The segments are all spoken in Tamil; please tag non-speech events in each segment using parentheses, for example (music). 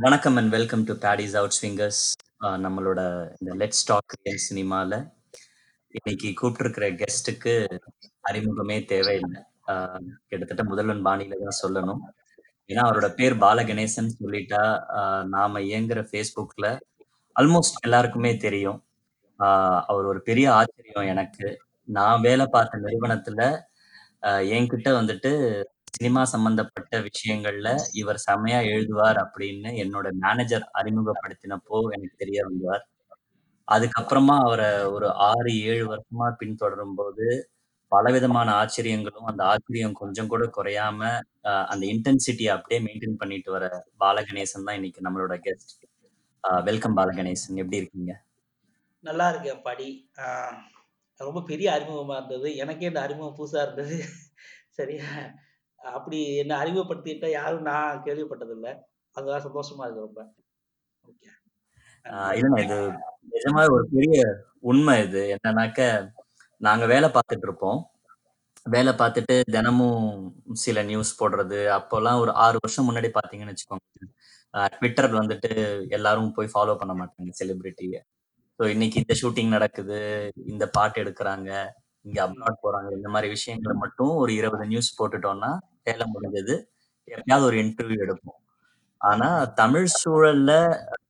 வணக்கம் and welcome to paddies out swingers நம்மளோட இந்த லெட்ஸ் டாக் ரியல் சினிமால இன்னைக்கு கூப்பிட்டுருக்கிற கெஸ்ட்டுக்கு அறிமுகமே தேவையில்லை. ஆஹ் கிட்டத்தட்ட முதல்வன் பாணியில தான் சொல்லணும். ஏன்னா அவரோட பேர் பாலகணேசன் சொல்லிட்டா நாம இயங்குற ஃபேஸ்புக்ல ஆல்மோஸ்ட் எல்லாருக்குமே தெரியும். அவர் ஒரு பெரிய ஆச்சரியம் எனக்கு. நான் வேலை பார்த்த நிறுவனத்துல என்கிட்ட வந்துட்டு சினிமா சம்பந்தப்பட்ட விஷயங்கள்ல இவர் செமையா எழுதுவார் அப்படின்னு என்னோட மேனேஜர் அறிமுகப்படுத்தினப்போ எனக்கு தெரிய வந்தார். அதுக்கப்புறமா அவரை ஒரு ஆறு ஏழு வருஷமா பின்தொடரும் போது பலவிதமான ஆச்சரியங்களும் அந்த ஆச்சரியம் கொஞ்சம் கூட குறையாம ஆஹ் அந்த இன்டென்சிட்டியை அப்படியே மெயின்டைன் பண்ணிட்டு வர பாலகணேசன் தான் இன்னைக்கு நம்மளோட கெஸ்ட் வெல்கம் பாலகணேசன். எப்படி இருக்கீங்க? நல்லா இருக்கேன் படி ஆஹ் ரொம்ப பெரிய அறிமுகமா இருந்தது. எனக்கே இந்த அறிமுகம் புதுசா இருந்தது. சரியா? அப்படி என்ன அறிமுகப்படுத்திட்ட யாரும் நான் கேள்விப்பட்டதில்லை. அதுதான் சந்தோஷமா இருக்கு ரொம்ப. ஓகே ஆஹ் இல்லைண்ணா இது நிஜமா ஒரு பெரிய உண்மை இது. என்னன்னாக்க நாங்க வேலை பார்த்துட்டு இருப்போம். வேலை பார்த்துட்டு தினமும் சில நியூஸ் போடுறது. அப்போல்லாம் ஒரு ஆறு வருஷம் முன்னாடி பார்த்தீங்கன்னு வச்சுக்கோங்க. ட்விட்டர் வந்துட்டு எல்லாரும் போய் ஃபாலோ பண்ண மாட்டாங்க செலிபிரிட்டியை ஸோ இன்னைக்கு இந்த ஷூட்டிங் நடக்குது இந்த பாட்டு எடுக்கிறாங்க இங்க அப்ராட் போறாங்க இந்த மாதிரி விஷயங்களை மட்டும் ஒரு இருபது நியூஸ் போட்டுட்டோம்னா வேலை முடிஞ்சது. எப்பயாவது ஒரு இன்டர்வியூ எடுப்போம். ஆனா தமிழ் சூழல்ல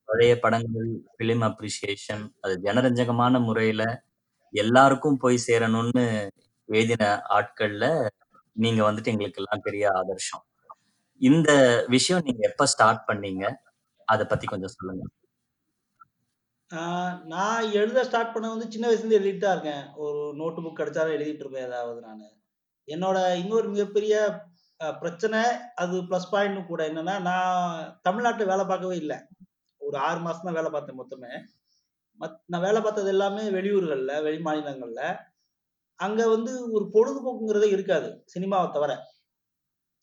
பழைய படங்கள் பிலிம் அப்ரிசியேஷன் அது ஜனரஞ்சகமான முறையில எல்லாருக்கும் போய் சேரணும்னு எழுதின ஆட்கள்ல நீங்க வந்துட்டு எங்களுக்கு எல்லாம் பெரிய ஆதர்ஷம். இந்த விஷயம் நீங்க எப்ப ஸ்டார்ட் பண்ணீங்க? அதை பத்தி கொஞ்சம் சொல்லுங்க. ஆஹ் நான் எழுத ஸ்டார்ட் பண்ண வந்து சின்ன வயசுல இருந்து எழுதிட்டு தான் இருக்கேன். ஒரு நோட்டு புக் கிடைச்சாலும் எழுதிட்டு இருப்பேன் ஏதாவது நான். என்னோட இன்னொரு மிகப்பெரிய பிரச்சனை அது ப்ளஸ் பாயிண்ட் கூட என்னன்னா நான் தமிழ்நாட்டில் வேலை பார்க்கவே இல்லை. ஒரு ஆறு மாசம் தான் வேலை பார்த்தேன் மொத்தமே. மத் நான் வேலை பார்த்தது எல்லாமே வெளியூர்கள்ல வெளி மாநிலங்கள்ல. அங்க வந்து ஒரு பொழுதுபோக்குங்கிறதே இருக்காது சினிமாவை தவிர.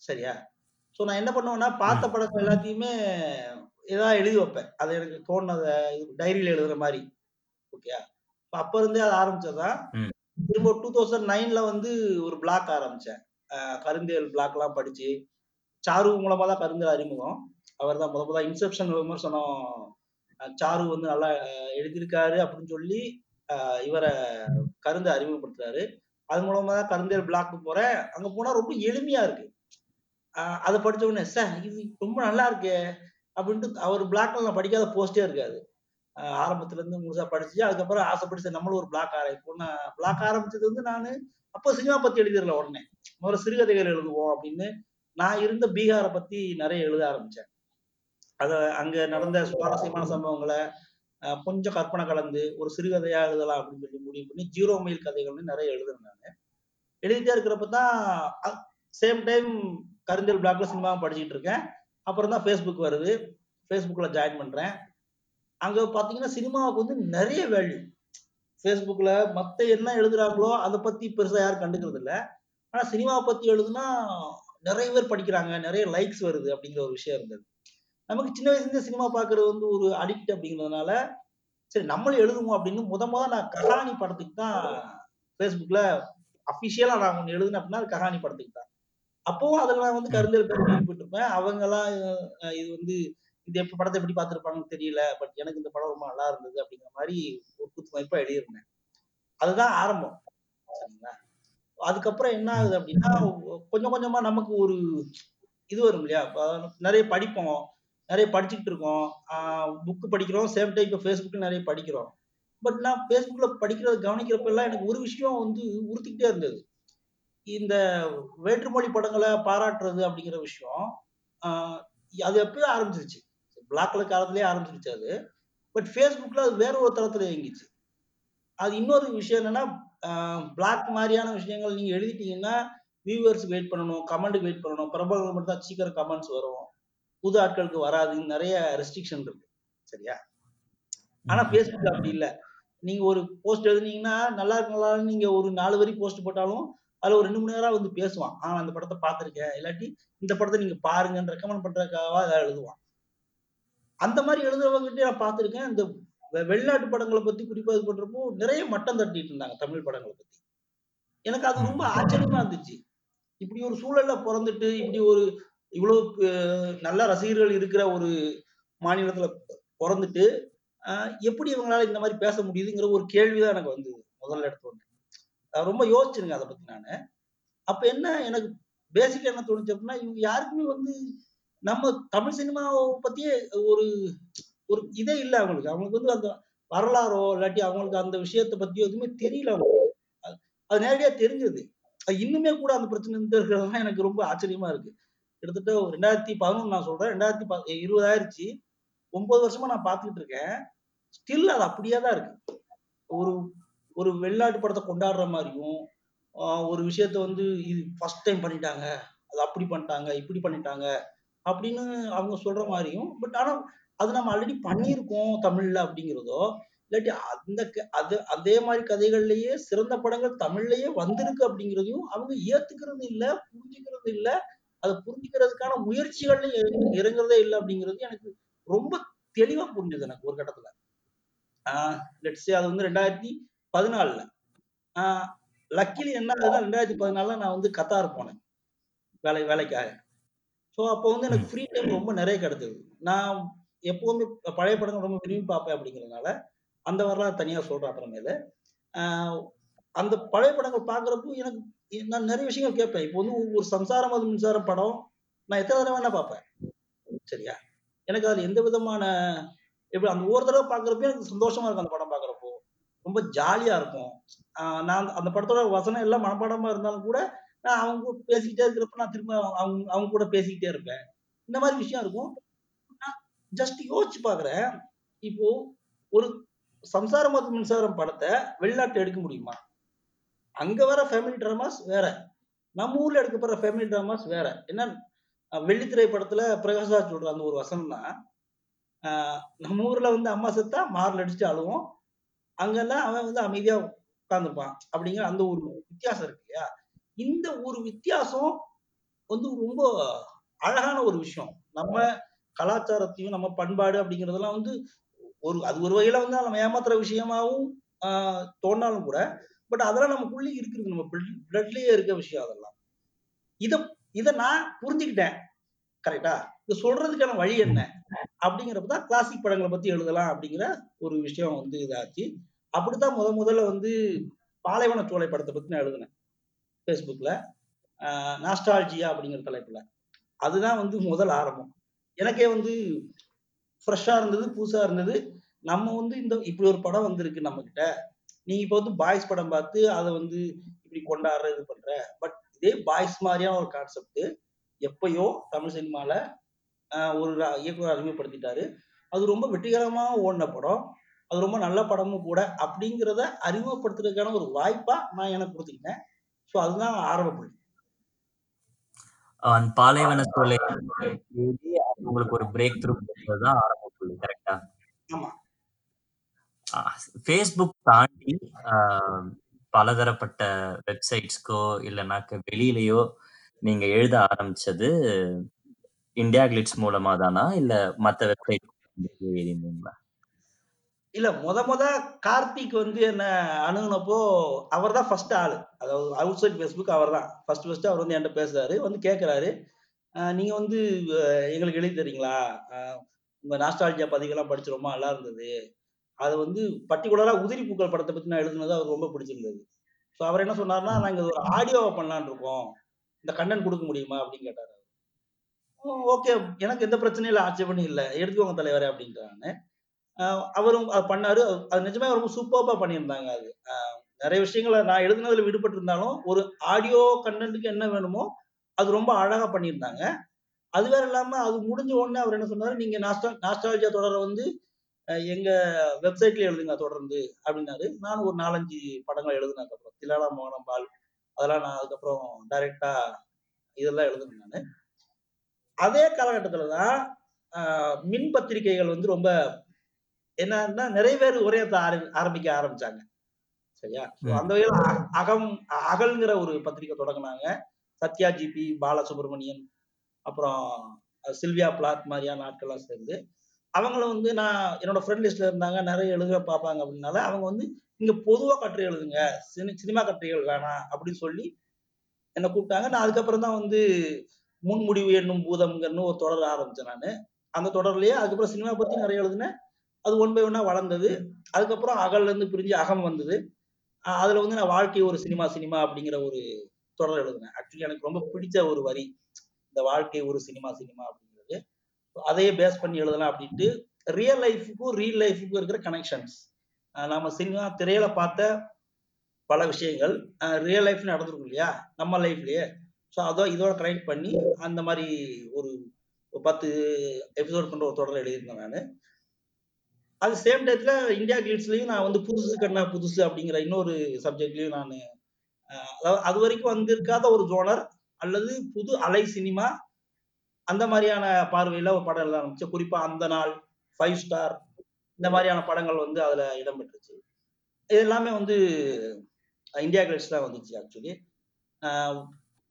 சரியா? ஸோ நான் என்ன பண்ணுவேன்னா பார்த்த படங்கள் எல்லாத்தையுமே ஏதாவது எழுதி வைப்பேன். அது எனக்கு தோணுனதை டைரியில் எழுதுற மாதிரி. ஓகே அப்ப இருந்தே அது ஆரம்பிச்சதுதான். ம். திரும்ப டூ தௌசண்ட் நைன்ல வந்து ஒரு பிளாக் ஆரம்பிச்சேன். அஹ் கருந்தியல் பிளாக்லாம் படிச்சு சாரு மூலமா தான் கருந்தியல் அறிமுகம். அவர் தான் முத முதல் இன்செப்ஷன் விமர்சனம் சாரு வந்து நல்லா எழுதியிருக்காரு அப்படின்னு சொல்லி அஹ் இவரை கருந்தை அறிமுகப்படுத்துறாரு. அது மூலமா தான் கருந்தியல் பிளாக்கு போறேன். அங்க போனா ரொம்ப எளிமையா இருக்கு. அஹ் அதை படிச்ச உடனே சார் இது ரொம்ப நல்லா இருக்கே அப்படின்ட்டு அவர் பிளாக்ல நான் படிக்காத போஸ்டே இருக்காது. அஹ் ஆரம்பத்துல இருந்து முழுசா படிச்சு அதுக்கப்புறம் ஆசைப்பட்டு சரி நம்மளும் ஒரு பிளாக் ஆரம்பிப்போம் நான் பிளாக் ஆரம்பிச்சது வந்து நான் அப்போ சினிமா பத்தி எழுதிடல உடனே. முதல்ல சிறுகதைகள் எழுதுவோம் அப்படின்னு நான் இருந்த பீகாரை பத்தி நிறைய எழுத ஆரம்பிச்சேன். அத அங்க நடந்த சுவாரஸ்யமான சம்பவங்களை கொஞ்சம் கற்பனை கலந்து ஒரு சிறுகதையா எழுதலாம் அப்படின்னு சொல்லி முடிவு பண்ணி ஜீரோ மைல் கதைகள்னு நிறைய எழுதுனேன் நான். எழுதிட்டே இருக்கிறப்ப தான் சேம் டைம் கருந்தல் பிளாக்ல சினிமாவும் படிச்சுட்டு இருக்கேன். அப்புறம் தான் ஃபேஸ்புக் வருது. ஃபேஸ்புக்கில் ஜாயின் பண்ணுறேன் அங்க பாத்தீங்கன்னா சினிமாவுக்கு வந்து நிறைய வேல்யூ ஃபேஸ்புக்ல மத்த என்ன எழுதுறாங்களோ அதை பத்தி பெருசா யாரும் கண்டுக்கிறது இல்லை. ஆனா சினிமாவை பத்தி எழுதுனா நிறைய பேர் படிக்கிறாங்க நிறைய லைக்ஸ் வருது அப்படிங்கிற ஒரு விஷயம் இருந்தது. நமக்கு சின்ன வயசுல சினிமா பாக்குறது வந்து ஒரு அடிக்ட் அப்படிங்கிறதுனால சரி நம்மளும் எழுதுவோம் அப்படின்னு முத முத நான் கஹானி படத்துக்கு தான் ஃபேஸ்புக்ல அஃபிஷியலாக நான் ஒண்ணு எழுதுனேன் அப்படின்னா அது கஹானி படத்துக்கு தான். அப்போவும் அதில் நான் வந்து கருந்தல் பேர் குறிப்பிட்டிருப்பேன் அவங்கெல்லாம் இது வந்து இது எப்படி படத்தை எப்படி பார்த்துருப்பாங்கன்னு தெரியல பட் எனக்கு இந்த படம் ரொம்ப நல்லா இருந்தது அப்படிங்கிற மாதிரி ஒரு குத்து மதிப்பா எழுதியிருந்தேன். அதுதான் ஆரம்பம் சரிங்களா? அதுக்கப்புறம் என்ன ஆகுது அப்படின்னா கொஞ்சம் கொஞ்சமா நமக்கு ஒரு இது வரும் இல்லையா? நிறைய படிப்போம் நிறைய படிச்சுக்கிட்டு இருக்கோம். புக்கு படிக்கிறோம் சேம் டைம் இப்போ ஃபேஸ்புக்கில் நிறைய படிக்கிறோம். பட் நான் ஃபேஸ்புக்ல படிக்கிறத கவனிக்கிறப்ப எல்லாம் எனக்கு ஒரு விஷயம் வந்து உறுத்திக்கிட்டே இருந்தது. இந்த வேற்றுமொழி படங்களை பாராட்டுறது அப்படிங்கிற விஷயம் ஆஹ் அது எப்பயோ ஆரம்பிச்சிருச்சு. பிளாக் கலர் காலத்திலேயே ஆரம்பிச்சிருச்சு அது. பட் ஃபேஸ்புக்ல அது வேற ஒரு தளத்துல இயங்கிச்சு. அது இன்னொரு விஷயம் என்னன்னா பிளாக் மாதிரியான விஷயங்கள் நீங்க எழுதிட்டீங்கன்னா வியூவர்ஸ் வெயிட் பண்ணணும் கமெண்ட்டுக்கு வெயிட் பண்ணணும். பிரபலங்கள் மட்டும் தான் சீக்கிரம் கமெண்ட்ஸ் வரும். புது ஆட்களுக்கு வராதுன்னு நிறைய ரெஸ்ட்ரிக்ஷன் இருக்கு. சரியா? ஆனா ஃபேஸ்புக்ல அப்படி இல்ல. நீங்க ஒரு போஸ்ட் எழுதுனீங்கன்னா நல்லா இருக்கு நல்லா நீங்க ஒரு நாலு வரி போஸ்ட் போட்டாலும் அதுல ஒரு ரெண்டு மணி நேரம் வந்து பேசுவான். ஆ அந்த படத்தை பார்த்திருக்கேன். இல்லாட்டி இந்த படத்தை நீங்க பாருங்கன்னு ரெக்கமெண்ட் பண்றதுக்காக அதை எழுதுவான். அந்த மாதிரி எழுதுறவங்ககிட்ட நான் பார்த்திருக்கேன் இந்த வெ- வெளிநாட்டு படங்களை பத்தி குறிப்பா இது பண்றப்போ நிறைய மட்டம் தட்டிட்டு இருந்தாங்க தமிழ் படங்களை பத்தி எனக்கு அது ரொம்ப ஆச்சரியமா இருந்துச்சு இப்படி ஒரு சூழல்ல பிறந்துட்டு இப்படி ஒரு இவ்வளவு நல்ல ரசிகர்கள் இருக்கிற ஒரு மாநிலத்துல பொறந்துட்டு எப்படி இவங்களால இந்த மாரி பேச முடியுதுங்கிற ஒரு கேள்வி தான் எனக்கு வந்தது. முதல்ல எடுத்தோனே. அ ரொம்ப யோசிச்சேனுங்க அத பத்தி நானு. அப்ப என்ன எனக்கு பேசிக்கா என்ன தோணுச்சு அப்டின்னா, இவங்க யாருக்குமே வந்து நம்ம தமிழ் சினிமாவை பத்தியே ஒரு ஒரு இதே இல்லை அவங்களுக்கு. அவங்களுக்கு வந்து அந்த வரலாறோ, இல்லாட்டி அவங்களுக்கு அந்த விஷயத்த பத்தியோ எதுவுமே தெரியல அவங்களுக்கு. அது அது நேரடியா தெரிஞ்சது. இன்னுமே கூட அந்த பிரச்சனை இருந்துட்டே இருக்கிறது தான் எனக்கு ரொம்ப ஆச்சரியமா இருக்கு. கிட்டத்தட்ட ஒரு 2011 நான் சொல்றேன். 2000 ப 20 ஆயிருச்சு. 9 வருஷமா நான் பார்த்துக்கிட்டு இருக்கேன். ஸ்டில் அது அப்படியே தான் இருக்கு. ஒரு ஒரு வெளிநாட்டு படத்தை கொண்டாடுற மாதிரியும் ஒரு விஷயத்த வந்து இது ஃபர்ஸ்ட் டைம் பண்ணிட்டாங்க. அது அப்படி பண்ணிட்டாங்க, இப்படி பண்ணிட்டாங்க. அப்படின்னு அவங்க சொல்ற மாதிரியும் பட் ஆனா அது நம்ம ஆல்ரெடி பண்ணியிருக்கோம் தமிழ்ல அப்படிங்கிறதோ, இல்லாட்டி அந்த க அது அதே மாதிரி கதைகள்லயே சிறந்த படங்கள் தமிழ்லயே வந்திருக்கு அப்படிங்கிறதையும் அவங்க ஏத்துக்கிறது இல்ல, புரிஞ்சுக்கிறது இல்ல. அதை புரிஞ்சுக்கிறதுக்கான முயற்சிகள்ல இறங்கு இறங்குறதே இல்ல அப்படிங்கிறது எனக்கு ரொம்ப தெளிவா புரிஞ்சது எனக்கு ஒரு கட்டத்துல. ஆஹ் லெட்ஸ் அது வந்து ரெண்டாயிரத்தி பதினாலுல ஆஹ் லக்கிலி என்ன ஆகுதுன்னா 2014ல நான் வந்து கத்தார் போனேன். வேலை வேலைக்காக. ஸோ அப்போ வந்து எனக்கு. ஃப்ரீ டைம் ரொம்ப நெறைய கிடைச்சது. நான் எப்பவுமே பழைய படங்கள் ரொம்ப விரும்பி பார்ப்பேன் அப்படிங்கிறதுனால, அந்த வரலாறு தனியா சொல்றேன் அப்புறமேலு. அந்த பழைய படங்கள் பார்க்குறப்போ எனக்கு நான் நெறைய விஷயங்கள் கேட்பேன். இப்போ வந்து ஒரு சம்சாரம் அது மின்சாரம் படம், நான் எத்தன தடவ வேணா பார்ப்பேன். சரியா? எனக்கு அதுல எந்த விதமான எப்படி அந்த ஒரு தடவ பார்க்குறப்பயே எனக்கு சந்தோஷமா இருக்கும் அந்த படம் பார்க்குறப்போ. ரொம்ப ஜாலியா இருக்கும். நான் அந்த படத்தோட வசனம் எல்லாம் மனப்பாடமா இருந்தாலும் கூட, நான் அவங்க கூட பேசிக்கிட்டே இருக்கிறப்ப நான் திரும்ப அவங்க அவங்க கூட பேசிக்கிட்டே இருப்பேன். இந்த மாதிரி விஷயம் இருக்கும். நான் ஜஸ்ட் யோசிச்சு பாக்குறேன் இப்போ ஒரு சம்சாரம் மற்றும் மின்சாரம் படத்தை வெளிநாட்டுல எடுக்க முடியுமா? அங்க வர ஃபேமிலி டிராமாஸ் வேற. நம்ம ஊர்ல எடுக்கப்படுற ஃபேமிலி டிராமாஸ் வேற. என்ன வெள்ளித்திரை படத்துல பிரகாஷ்ராஜ் சொல்ற அந்த ஒரு வசனம்னா நம்ம ஊர்ல வந்து அம்மா செத்தா மாரில் அடிச்சுட்டு அழுவோம். அங்கெல்லாம் அவன் வந்து அமைதியா உட்காந்துருப்பான் அப்படிங்கிற அந்த ஒரு வித்தியாசம் இருக்கு இல்லையா? இந்த ஒரு வித்தியாசம் வந்து ரொம்ப அழகான ஒரு விஷயம். நம்ம கலாச்சாரத்தையும், நம்ம பண்பாடு அப்படிங்கிறதெல்லாம் வந்து ஒரு அது ஒரு வகையில வந்து நம்ம ஏமாத்துற விஷயமாவும் தோணாலும் கூட, பட் அதெல்லாம் நமக்குள்ளே இருக்குது. நம்ம பிளட்லயே இருக்க விஷயம் அதெல்லாம். இத இத நான் புரிஞ்சுக்கிட்டேன். கரெக்டா இது சொல்றதுக்கான வழி என்ன? அப்படிங்கிறப்பதான் அப்படிங்கிறப்ப தான் கிளாசிக் படங்களை பத்தி எழுதலாம் அப்படிங்கிற ஒரு விஷயம் வந்து இதாச்சு. அப்படித்தான் முத முதல்ல வந்து பாலைவன சோலை படத்தை பத்தி நான் எழுதுனேன். ஃபேஸ்புக்கில் நாஸ்டாலஜியா அப்படிங்கிற தலைப்பில் அதுதான் வந்து முதல் ஆரம்பம். எனக்கே வந்து ஃப்ரெஷ்ஷாக இருந்தது, புதுசாக இருந்தது. நம்ம வந்து இந்த இப்படி ஒரு படம் வந்திருக்கு நம்மக்கிட்ட நீ இப்போ வந்து பாய்ஸ் படம் பார்த்து அதை வந்து இப்படி கொண்டாடுற, இது பண்ணுற பட் இதே பாய்ஸ் மாதிரியான ஒரு கான்செப்ட் எப்பயோ தமிழ் சினிமாவில் ஒரு இயக்குனர் அறிமுகப்படுத்திட்டாரு. அது ரொம்ப வெற்றிகரமாக ஓடின படம். அது ரொம்ப நல்ல படமும் கூட. அப்படிங்கிறத அறிமுகப்படுத்துறதுக்கான ஒரு வாய்ப்பாக நான் எனக்கு கொடுத்துக்கிட்டேன் ஸோ அதுதான் ஆரம்ப புள்ளி. பாலைவன எழுதி உங்களுக்கு ஒரு பிரேக் த்ரூ தான் ஆரம்ப புள்ளி. கரெக்ட்டா? ஆமா. Facebook தாண்டி பலதரப்பட்ட வெப்சைட்ஸ்க்கோ, இல்லனாக்க வெளியிலயோ நீங்க எழுத ஆரம்பிச்சது இண்டியா கிளிட்ஸ் மூலமா தானா? இல்ல மத்த வெப்சைட் எழுதியிருந்தீங்களா? இல்ல மொத மொத கார்த்திக் வந்து என்ன அணுகுனப்போ, அவர் தான் ஃபர்ஸ்ட் ஆளு. அதாவது அவுட் சைட் Facebook அவர் தான். ஃபர்ஸ்ட் ஃபர்ஸ்ட் அவர் வந்து என்ட்ட பேசுறாரு. வந்து கேட்கறாரு. நீங்க வந்து எங்களுக்கு எழுதி தர்றீங்களா? அ உங்க நாஸ்டால்ஜியா பதிகள்லாம் படிச்சு ரொம்ப நல்லா இருந்தது. அது வந்து பர்ட்டிகுலரா உதிரி பூக்கள் படத்த பத்தி நான் எழுதுனது அவருக்கு ரொம்ப பிடிச்சிருந்தது. ஸோ அவர் என்ன சொன்னாருன்னா, ம். நாங்க ஒரு ஆடியோவா பண்ணலான்னு இருக்கோம். இந்த கன்டென்ட் குடுக்க முடியுமா? அப்படின்னு கேட்டாரு. ஓகே. எனக்கு எந்த பிரச்சனையும் இல்ல. ஆட்சேபனையும் இல்ல. எடுத்துக்கோங்க தலைவரே அப்படின்ட்டேன் நானு. அ அவரும் பண்ணாரு. அது நிஜமே ரொம்ப சூப்பர்பா பண்ணியிருந்தாங்க அது. நிறைய விஷயங்களை விஷயங்கள நான் எழுதுனதுல விடுபட்டு இருந்தாலும், ஒரு ஆடியோ கண்டென்ட்டுக்கு என்ன வேணுமோ, அது ரொம்ப அழகா பண்ணியிருந்தாங்க. அது வேற இல்லாம அது முடிஞ்ச உடனே அவர் என்ன சொன்னாரு, "நீங்க நாஸ்டா நாஸ்டால்ஜியா தொடர வந்து எங்க வெப்சைட்ல எழுதுங்க தொடர்ந்து" அப்படின்னாரு. நானும் ஒரு 4, 5 படங்கள் எழுதுனேன் அதுக்கப்புறம். "தில்லானா மோகனம்பால்" அதெல்லாம் நான் அதுக்கப்புறம் டைரக்டா இதெல்லாம் எழுதுனேன் நான் அதே காலகட்டத்துல தான் மின் பத்திரிகைகள் வந்து ரொம்ப என்னன்னா நெறைய பேர் ஆர ஆரம்பிக்க ஆரம்பிச்சாங்க. சரியா? அந்த. வகையில அகம் அகல்ங்கிற ஒரு பத்திரிக்கை தொடங்குனாங்க. சத்யா ஜிபி, பாலசுப்ரமணியன், அப்புறம் சில்வியா பிளாத் மாரியான ஆட்கள்லாம் சேர்ந்து, அவங்களும் வந்து நான் என்னோட ஃப்ரெண்ட் லிஸ்ட்ல இருந்தாங்க. நெறைய எழுத பார்ப்பாங்க அப்படின்னால, அவங்க வந்து நீங்க பொதுவா கட்டுரை எழுதுங்க. சினி சினிமா கட்டுரைகள் வேணாம் அப்படின்னு சொல்லி என்ன கூப்பிட்டாங்க. நான் அதுக்கப்புறம் தான் வந்து முன்முடிவு என்னும் பூதம்ங்கன்னு ஒரு தொடர் ஆரம்பிச்சேன் நானு. அந்த தொடர்லயே அதுக்கப்புறம் சினிமா பத்தி நிறைய எழுதினேன் அது ஒன் பை ஒன்னா வளர்ந்தது. அதுக்கப்புறம் அகல்ல இருந்து பிரிஞ்சு அகம் வந்தது. அதுல வந்து நான் வாழ்க்கை ஒரு சினிமா சினிமா அப்படிங்கிற ஒரு தொடர் எழுதினேன். ஆக்சுவலி எனக்கு ரொம்ப பிடிச்ச ஒரு வரி இந்த வாழ்க்கை ஒரு சினிமா சினிமா அப்படிங்கிறது. அதையே பேஸ் பண்ணி எழுதலாம் அப்படின்ட்டு ரியல் லைஃபுக்கும் ரீல் லைஃபுக்கும் இருக்கிற கனெக்ஷன்ஸ் நம்ம சினிமா திரையில பார்த்த பல விஷயங்கள் ரியல் லைஃப்ல நடந்திருக்கும் இல்லையா? நம்ம லைஃப்லயே ஸோ அதோ இதோட கனெக்ட் பண்ணி அந்த மாதிரி ஒரு ஒரு பத்து எபிசோட் கொண்ட ஒரு தொடர் எழுதியிருந்தேன் நான். அது சேம் டயத்துல இந்தியா கிளிட்ஸ்லயும் நான் வந்து புதுசு கண்ணா புதுசு அப்படிங்கிற இன்னொரு சப்ஜெக்ட்லயும் நான் அதாவது அது வரைக்கும் வந்திருக்காத ஒரு ஜோனர் அல்லது புது அலை சினிமா அந்த மாதிரியான பார்வையில ஒரு படம் எழுத ஆரம்பிச்சு குறிப்பா அந்த நாள் ஃபைவ் ஸ்டார் இந்த மாதிரியான படங்கள் வந்து அதுல இடம்பெற்றுச்சு. இது எல்லாமே வந்து இந்தியா கிளிட்ஸ் தான் வந்துச்சு ஆக்சுவலி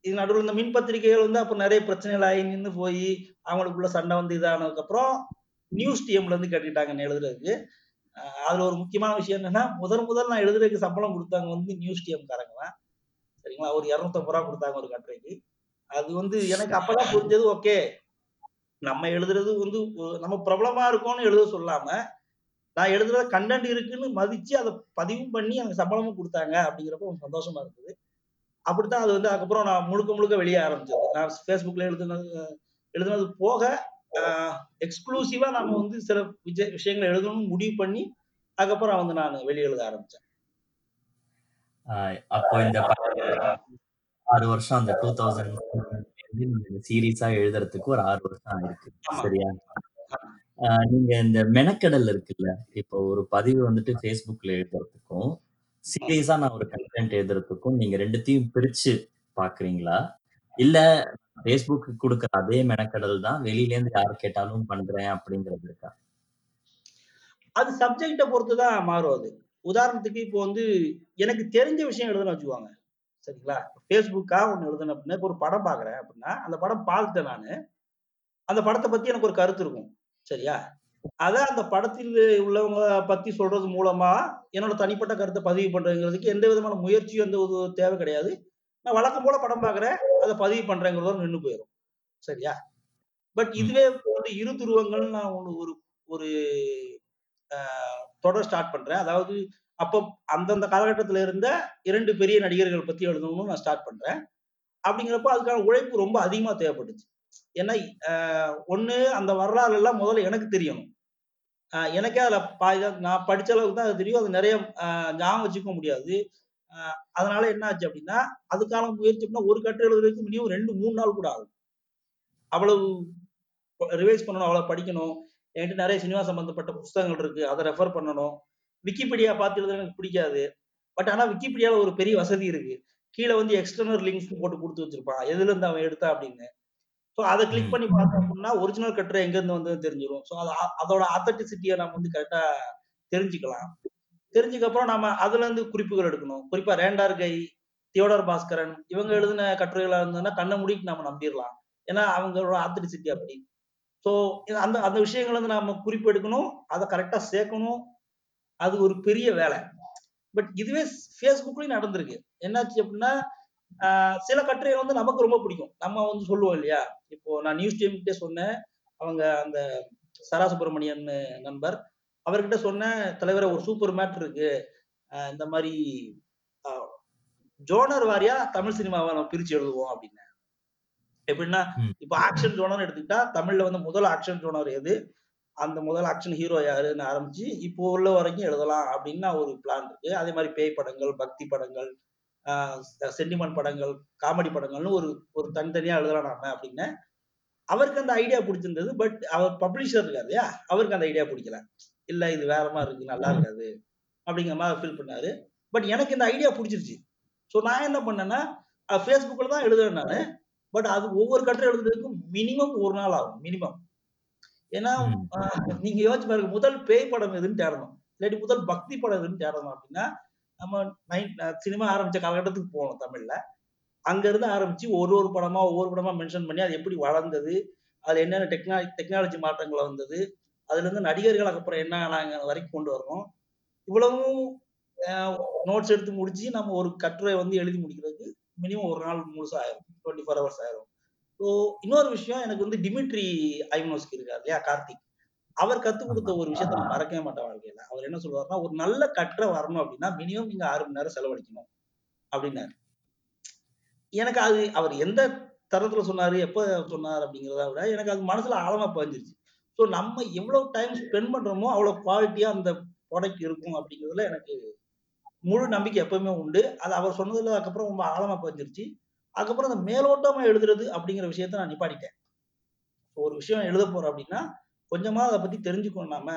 இது நடுவில் இந்த மின் பத்திரிகைகள் வந்து அப்போ நிறைய பிரச்சனைகள் ஆகி நின்று போய் அவங்களுக்குள்ள சண்டை வந்து இதானதுக்கப்புறம் நியூஸ் டிஎம்ல இருந்து கேட்டுக்கிட்டாங்க எழுதுறதுக்கு. அதில் அதுல ஒரு முக்கியமான விஷயம் என்னன்னா முதல் முதல் நான் எழுதுறதுக்கு சம்பளம் கொடுத்தாங்க வந்து நியூஸ் டிஎம் காரங்க தான். சரிங்களா? ஒரு இரநூத்தம்பது ரூபா கொடுத்தாங்க ஒரு கட்டுரைக்கு. அது வந்து எனக்கு அப்பதான் புரிஞ்சது ஓகே. நம்ம எழுதுறது வந்து நம்ம பிரபலமா இருக்கோம்னு எழுத சொல்லாம நான் எழுதுற கண்டென்ட் இருக்குன்னு மதிச்சு அதை பதிவும் பண்ணி எனக்கு சம்பளமும் கொடுத்தாங்க அப்படிங்கிறப்ப சந்தோஷமா இருந்தது. அப்படித்தான் அது வந்து அதுக்கப்புறம் நான் முழுக்க முழுக்க வெளியே ஆரம்பிச்சது. நான் ஃபேஸ்புக்ல எழுதுனது எழுதுனது போக எக்ஸ்க்ளூசிவா நம்ம வந்து சில விஜய் விஷயங்களை எழுதணும்னு முடிவு பண்ணி அதுக்கப்புறம் வந்து நான் வெளியே எழுத ஆரம்பிச்சேன். அப்போ இந்த ஆறு வருஷம் அந்த டூ தௌசண்ட் சீரீஸா எழுதுறதுக்கு ஒரு ஆறு வருஷம் ஆயிருக்கு. ஆமா. சரியா? நீங்க இந்த மெனக்கடல் இருக்குல்ல இப்போ ஒரு பதிவு வந்துட்டு ஃபேஸ்புக்ல எழுதுறதுக்கும் சீரியஸா நான் ஒரு கண்டென்ட் எழுதுறதுக்கும் நீங்க ரெண்டுத்தையும் பிரிச்சு பாக்குறீங்களா? இல்ல ஃபேஸ்புக்கு கொடுக்குற அதே மெனக்கடல் தான் வெளியில இருந்து யார் கேட்டாலும் பண்றேன் அப்படிங்கிறது இருக்கா? அது சப்ஜெக்டை பொறுத்து தான் மாறும் அது. உதாரணத்துக்கு இப்போ வந்து எனக்கு தெரிஞ்ச விஷயம் எழுதுன்னு வச்சுக்குவாங்க சரிங்களா? ஃபேஸ்புக்காக ஒன்று எழுதணும் அப்படின்னா இப்போ ஒரு படம் பார்க்குறேன் அப்படின்னா அந்த படம் பார்த்துட்டேன் நான். அந்த படத்தை பத்தி எனக்கு ஒரு கருத்து இருக்கும். சரியா? அதை அந்த படத்தில் உள்ளவங்க பத்தி சொல்றது மூலமா என்னோட தனிப்பட்ட கருத்தை பதிவு பண்றதுங்கிறதுக்கு எந்த விதமான முயற்சியும் எந்த தேவை கிடையாது. நான் வழக்கம் போல படம் பார்க்குறேன். அதை பதிவு பண்றேங்கிறதோட நின்று போயிடும் சரியா? பட். இதுவே வந்து இரு துருவங்கள் நான் ஒன்று ஒரு ஒரு தொடர் ஸ்டார்ட் பண்றேன். அதாவது அப்போ அந்தந்த காலகட்டத்தில் இருந்த இரண்டு பெரிய நடிகர்கள் பத்தி எழுதணும்னு நான் ஸ்டார்ட் பண்றேன். அப்படிங்கிறப்போ அதுக்கான உழைப்பு ரொம்ப அதிகமா தேவைப்பட்டுச்சு. ஏன்னா ஒண்ணு அந்த வரலாறு எல்லாம் முதல்ல எனக்கு தெரியணும். எனக்கே அதுல பாதி நான் படிச்ச அளவுக்கு தான் அது தெரியும். அது நிறைய ஞாபகம் வச்சுக்க முடியாது. அதனால என்ன ஆச்சு அப்படின்னா அதுக்கான முயற்சி ஒரு கட்டு எழுதுறதுக்கு மினிமம் ரெண்டு மூணு நாள் கூட ஆகும். அவ்வளவு ரிவைஸ் பண்ணணும் அவ்வளவு படிக்கணும். என்கிட்ட நிறைய சினிமா சம்பந்தப்பட்ட புஸ்தகங்கள் இருக்கு. அதை ரெஃபர் பண்ணணும். விக்கிபீடியா பார்த்து எழுதுறது எனக்கு பிடிக்காது. பட் ஆனா விக்கிபீடியால ஒரு பெரிய வசதி இருக்கு. கீழே வந்து எக்ஸ்டர்னல் லிங்க்ஸ் போட்டு கொடுத்து வச்சிருப்பான். எதுல இருந்து அவன் எடுத்தா அப்படின்னு. ஸோ அதை கிளிக் பண்ணி பார்த்தோம் அப்படின்னா ஒரிஜினல் கட்டுரை எங்க இருந்து வந்து தெரிஞ்சிடும் ஸோ அதோட ஆத்தென்டிசிட்டியை நம்ம வந்து கரெக்டா தெரிஞ்சுக்கலாம். தெரிஞ்சுக்க அப்புறம் நம்ம அதுல இருந்து குறிப்புகள் எடுக்கணும். குறிப்பா ரேண்டார் கை தியோடர் பாஸ்கரன் இவங்க எழுதின கட்டுரைகளா இருந்ததுன்னா கண்ணை முடிக்கு நம்ம நம்பிடலாம். ஏன்னா அவங்களோட ஆத்திரிசிட்டி அப்படி. ஸோ அந்த அந்த விஷயங்கள் வந்து நம்ம குறிப்பு எடுக்கணும் அதை கரெக்டா சேர்க்கணும். அது ஒரு பெரிய வேலை. பட் இதுவே ஃபேஸ்புக்லயும் நடந்திருக்கு. என்னாச்சு அப்படின்னா ஆஹ் சில கட்டுரைகள் வந்து நமக்கு ரொம்ப பிடிக்கும். நம்ம வந்து சொல்லுவோம் இல்லையா? இப்போ நான் நியூஸ் டீம்கிட்டே சொன்னேன். அவங்க அந்த சரா சுப்பிரமணியன் நண்பர். அவர்கிட்ட சொன்னேன் தலைவரை ஒரு சூப்பர் மேட்ரு இருக்கு. இந்த மாதிரி ஜோனர் வாரியா தமிழ் சினிமாவை நம்ம பிரிச்சு எழுதுவோம் அப்படின்னு எப்படின்னா. இப்போ ஆக்ஷன் ஜோனர் எடுத்துக்கிட்டா தமிழ்ல வந்து முதல் ஆக்ஷன் ஜோனர் எது? அந்த முதல் ஆக்ஷன் ஹீரோ யாருன்னு ஆரம்பிச்சு இப்போ உள்ள வரைக்கும் எழுதலாம் அப்படின்னு ஒரு பிளான் இருக்கு. அதே மாதிரி பேய் படங்கள் பக்தி படங்கள் சென்டிமெண்ட் படங்கள் காமெடி படங்கள்னு ஒரு ஒரு தனித்தனியா எழுதலாம் நாம அப்படின்னு அவருக்கு அந்த ஐடியா பிடிச்சிருந்தது பட் அவர் பப்ளிஷர் இருக்காரு இல்லையா? அவருக்கு அந்த ஐடியா பிடிக்கல. இல்ல இது வேற மாதிரி இருக்கு நல்லா இருக்காது அப்படிங்கிற மாதிரி ஃபீல் பண்ணாரு. பட் எனக்கு இந்த ஐடியா பிடிச்சிருச்சு. ஸோ நான் என்ன பண்ணேன்னா ஃபேஸ்புக்கில் தான் எழுதுறேன் நான். பட் அது ஒவ்வொரு கட்டுரை எழுதுறதுக்கும் மினிமம் ஒரு நாள் ஆகும் மினிமம் ஏன்னா நீங்க யோசிச்சு பாருங்க முதல் பேய் படம் எதுன்னு தேடணும். இல்லாட்டி முதல் பக்தி படம் எதுன்னு தேடணும் அப்படின்னா நம்ம நைன் சினிமா ஆரம்பிச்ச காலகட்டத்துக்கு போகணும் தமிழ்ல. அங்க இருந்து ஆரம்பிச்சு ஒரு ஒரு படமா ஒவ்வொரு படமா மென்ஷன் பண்ணி அது எப்படி வளர்ந்தது அதுல என்னென்ன டெக்னாலஜி டெக்னாலஜி மாற்றங்கள் வந்தது அதுல இருந்து நடிகர்கள் அப்புறம் என்ன ஆனாங்க வரைக்கும் கொண்டு வரணும். இவ்வளவும் நோட்ஸ் எடுத்து முடிச்சு நம்ம ஒரு கட்டுரை வந்து எழுதி முடிக்கிறதுக்கு மினிமம் ஒரு நாள் முழுசா ஆயிரும். டுவெண்ட்டி ஃபோர் ஹவர்ஸ் ஆயிரும். ஸோ இன்னொரு விஷயம் எனக்கு வந்து டிமிட்ரி ஐவனோஸ்கி இருக்கார் இல்லையா? கார்த்திக். அவர் கத்துக் கொடுத்த. ஒரு விஷயத்த நான் மறக்கவே மாட்டேன் வாழ்க்கையில. அவர் என்ன சொல்லுவாருன்னா ஒரு நல்ல கற்ற வரணும் அப்படின்னா மினிமம் நீங்க ஆறு மணி நேரம் செலவழிக்கணும் அப்படின்னாரு. எனக்கு அது அவர் எந்த தரத்துல சொன்னாரு எப்ப சொன்னார் அப்படிங்கிறத விட எனக்கு அது மனசுல ஆழமா பதிஞ்சிருச்சு. ஸோ நம்ம எவ்வளவு டைம் ஸ்பெண்ட் பண்றோமோ அவ்வளவு குவாலிட்டியா அந்த ப்ராடக்ட் இருக்கும் அப்படிங்கிறதுல எனக்கு முழு நம்பிக்கை எப்பவுமே உண்டு. அது அவர் சொன்னதுல அதுக்கப்புறம் ரொம்ப ஆழமா பதிஞ்சிருச்சு. அதுக்கப்புறம் அந்த மேலோட்டமா எழுதுறது அப்படிங்கிற விஷயத்த நான் நிப்பாட்டிட்டேன். ஒரு விஷயம் எழுத போறோம் அப்படின்னா கொஞ்சமா அதை பத்தி தெரிஞ்சுக்கணும் நாம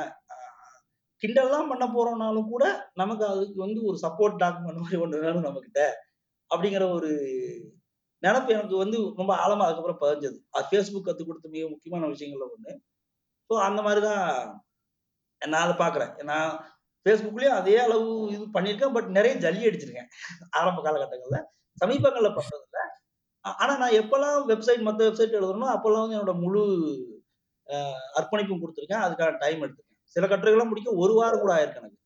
கிண்டல்லாம் பண்ண போறோம்னாலும் கூட நமக்கு அதுக்கு வந்து ஒரு சப்போர்ட் டாக்குமெண்ட் மாதிரி ஒன்று வேணும் நம்மக்கிட்ட அப்படிங்கிற ஒரு நினப்பு எனக்கு வந்து ரொம்ப ஆழமா அதுக்கப்புறம் பதிஞ்சது. அது ஃபேஸ்புக் கற்றுக் கொடுத்த மிக முக்கியமான விஷயங்கள்ல ஒன்று ஸோ அந்த மாதிரி தான் நான் அதை பார்க்குறேன் நான் ஃபேஸ்புக்லேயும் அதே அளவு இது பண்ணியிருக்கேன் பட் நிறைய ஜல்லி அடிச்சிருக்கேன். ஆரம்ப காலகட்டங்களில். சமீபங்களில் பண்ணுறதில்ல ஆனால் நான் எப்போல்லாம் வெப்சைட் மற்ற வெப்சைட் எழுதுறனோ அப்போல்லாம் வந்து என்னோட முழு அர்ப்பணிப்பும் கொடுத்துருக்கேன். அதுக்கான டைம் எடுத்துருக்கேன். சில கட்டுரைகள்லாம் முடிக்க ஒரு வாரம் கூட ஆயிருக்கு எனக்கு.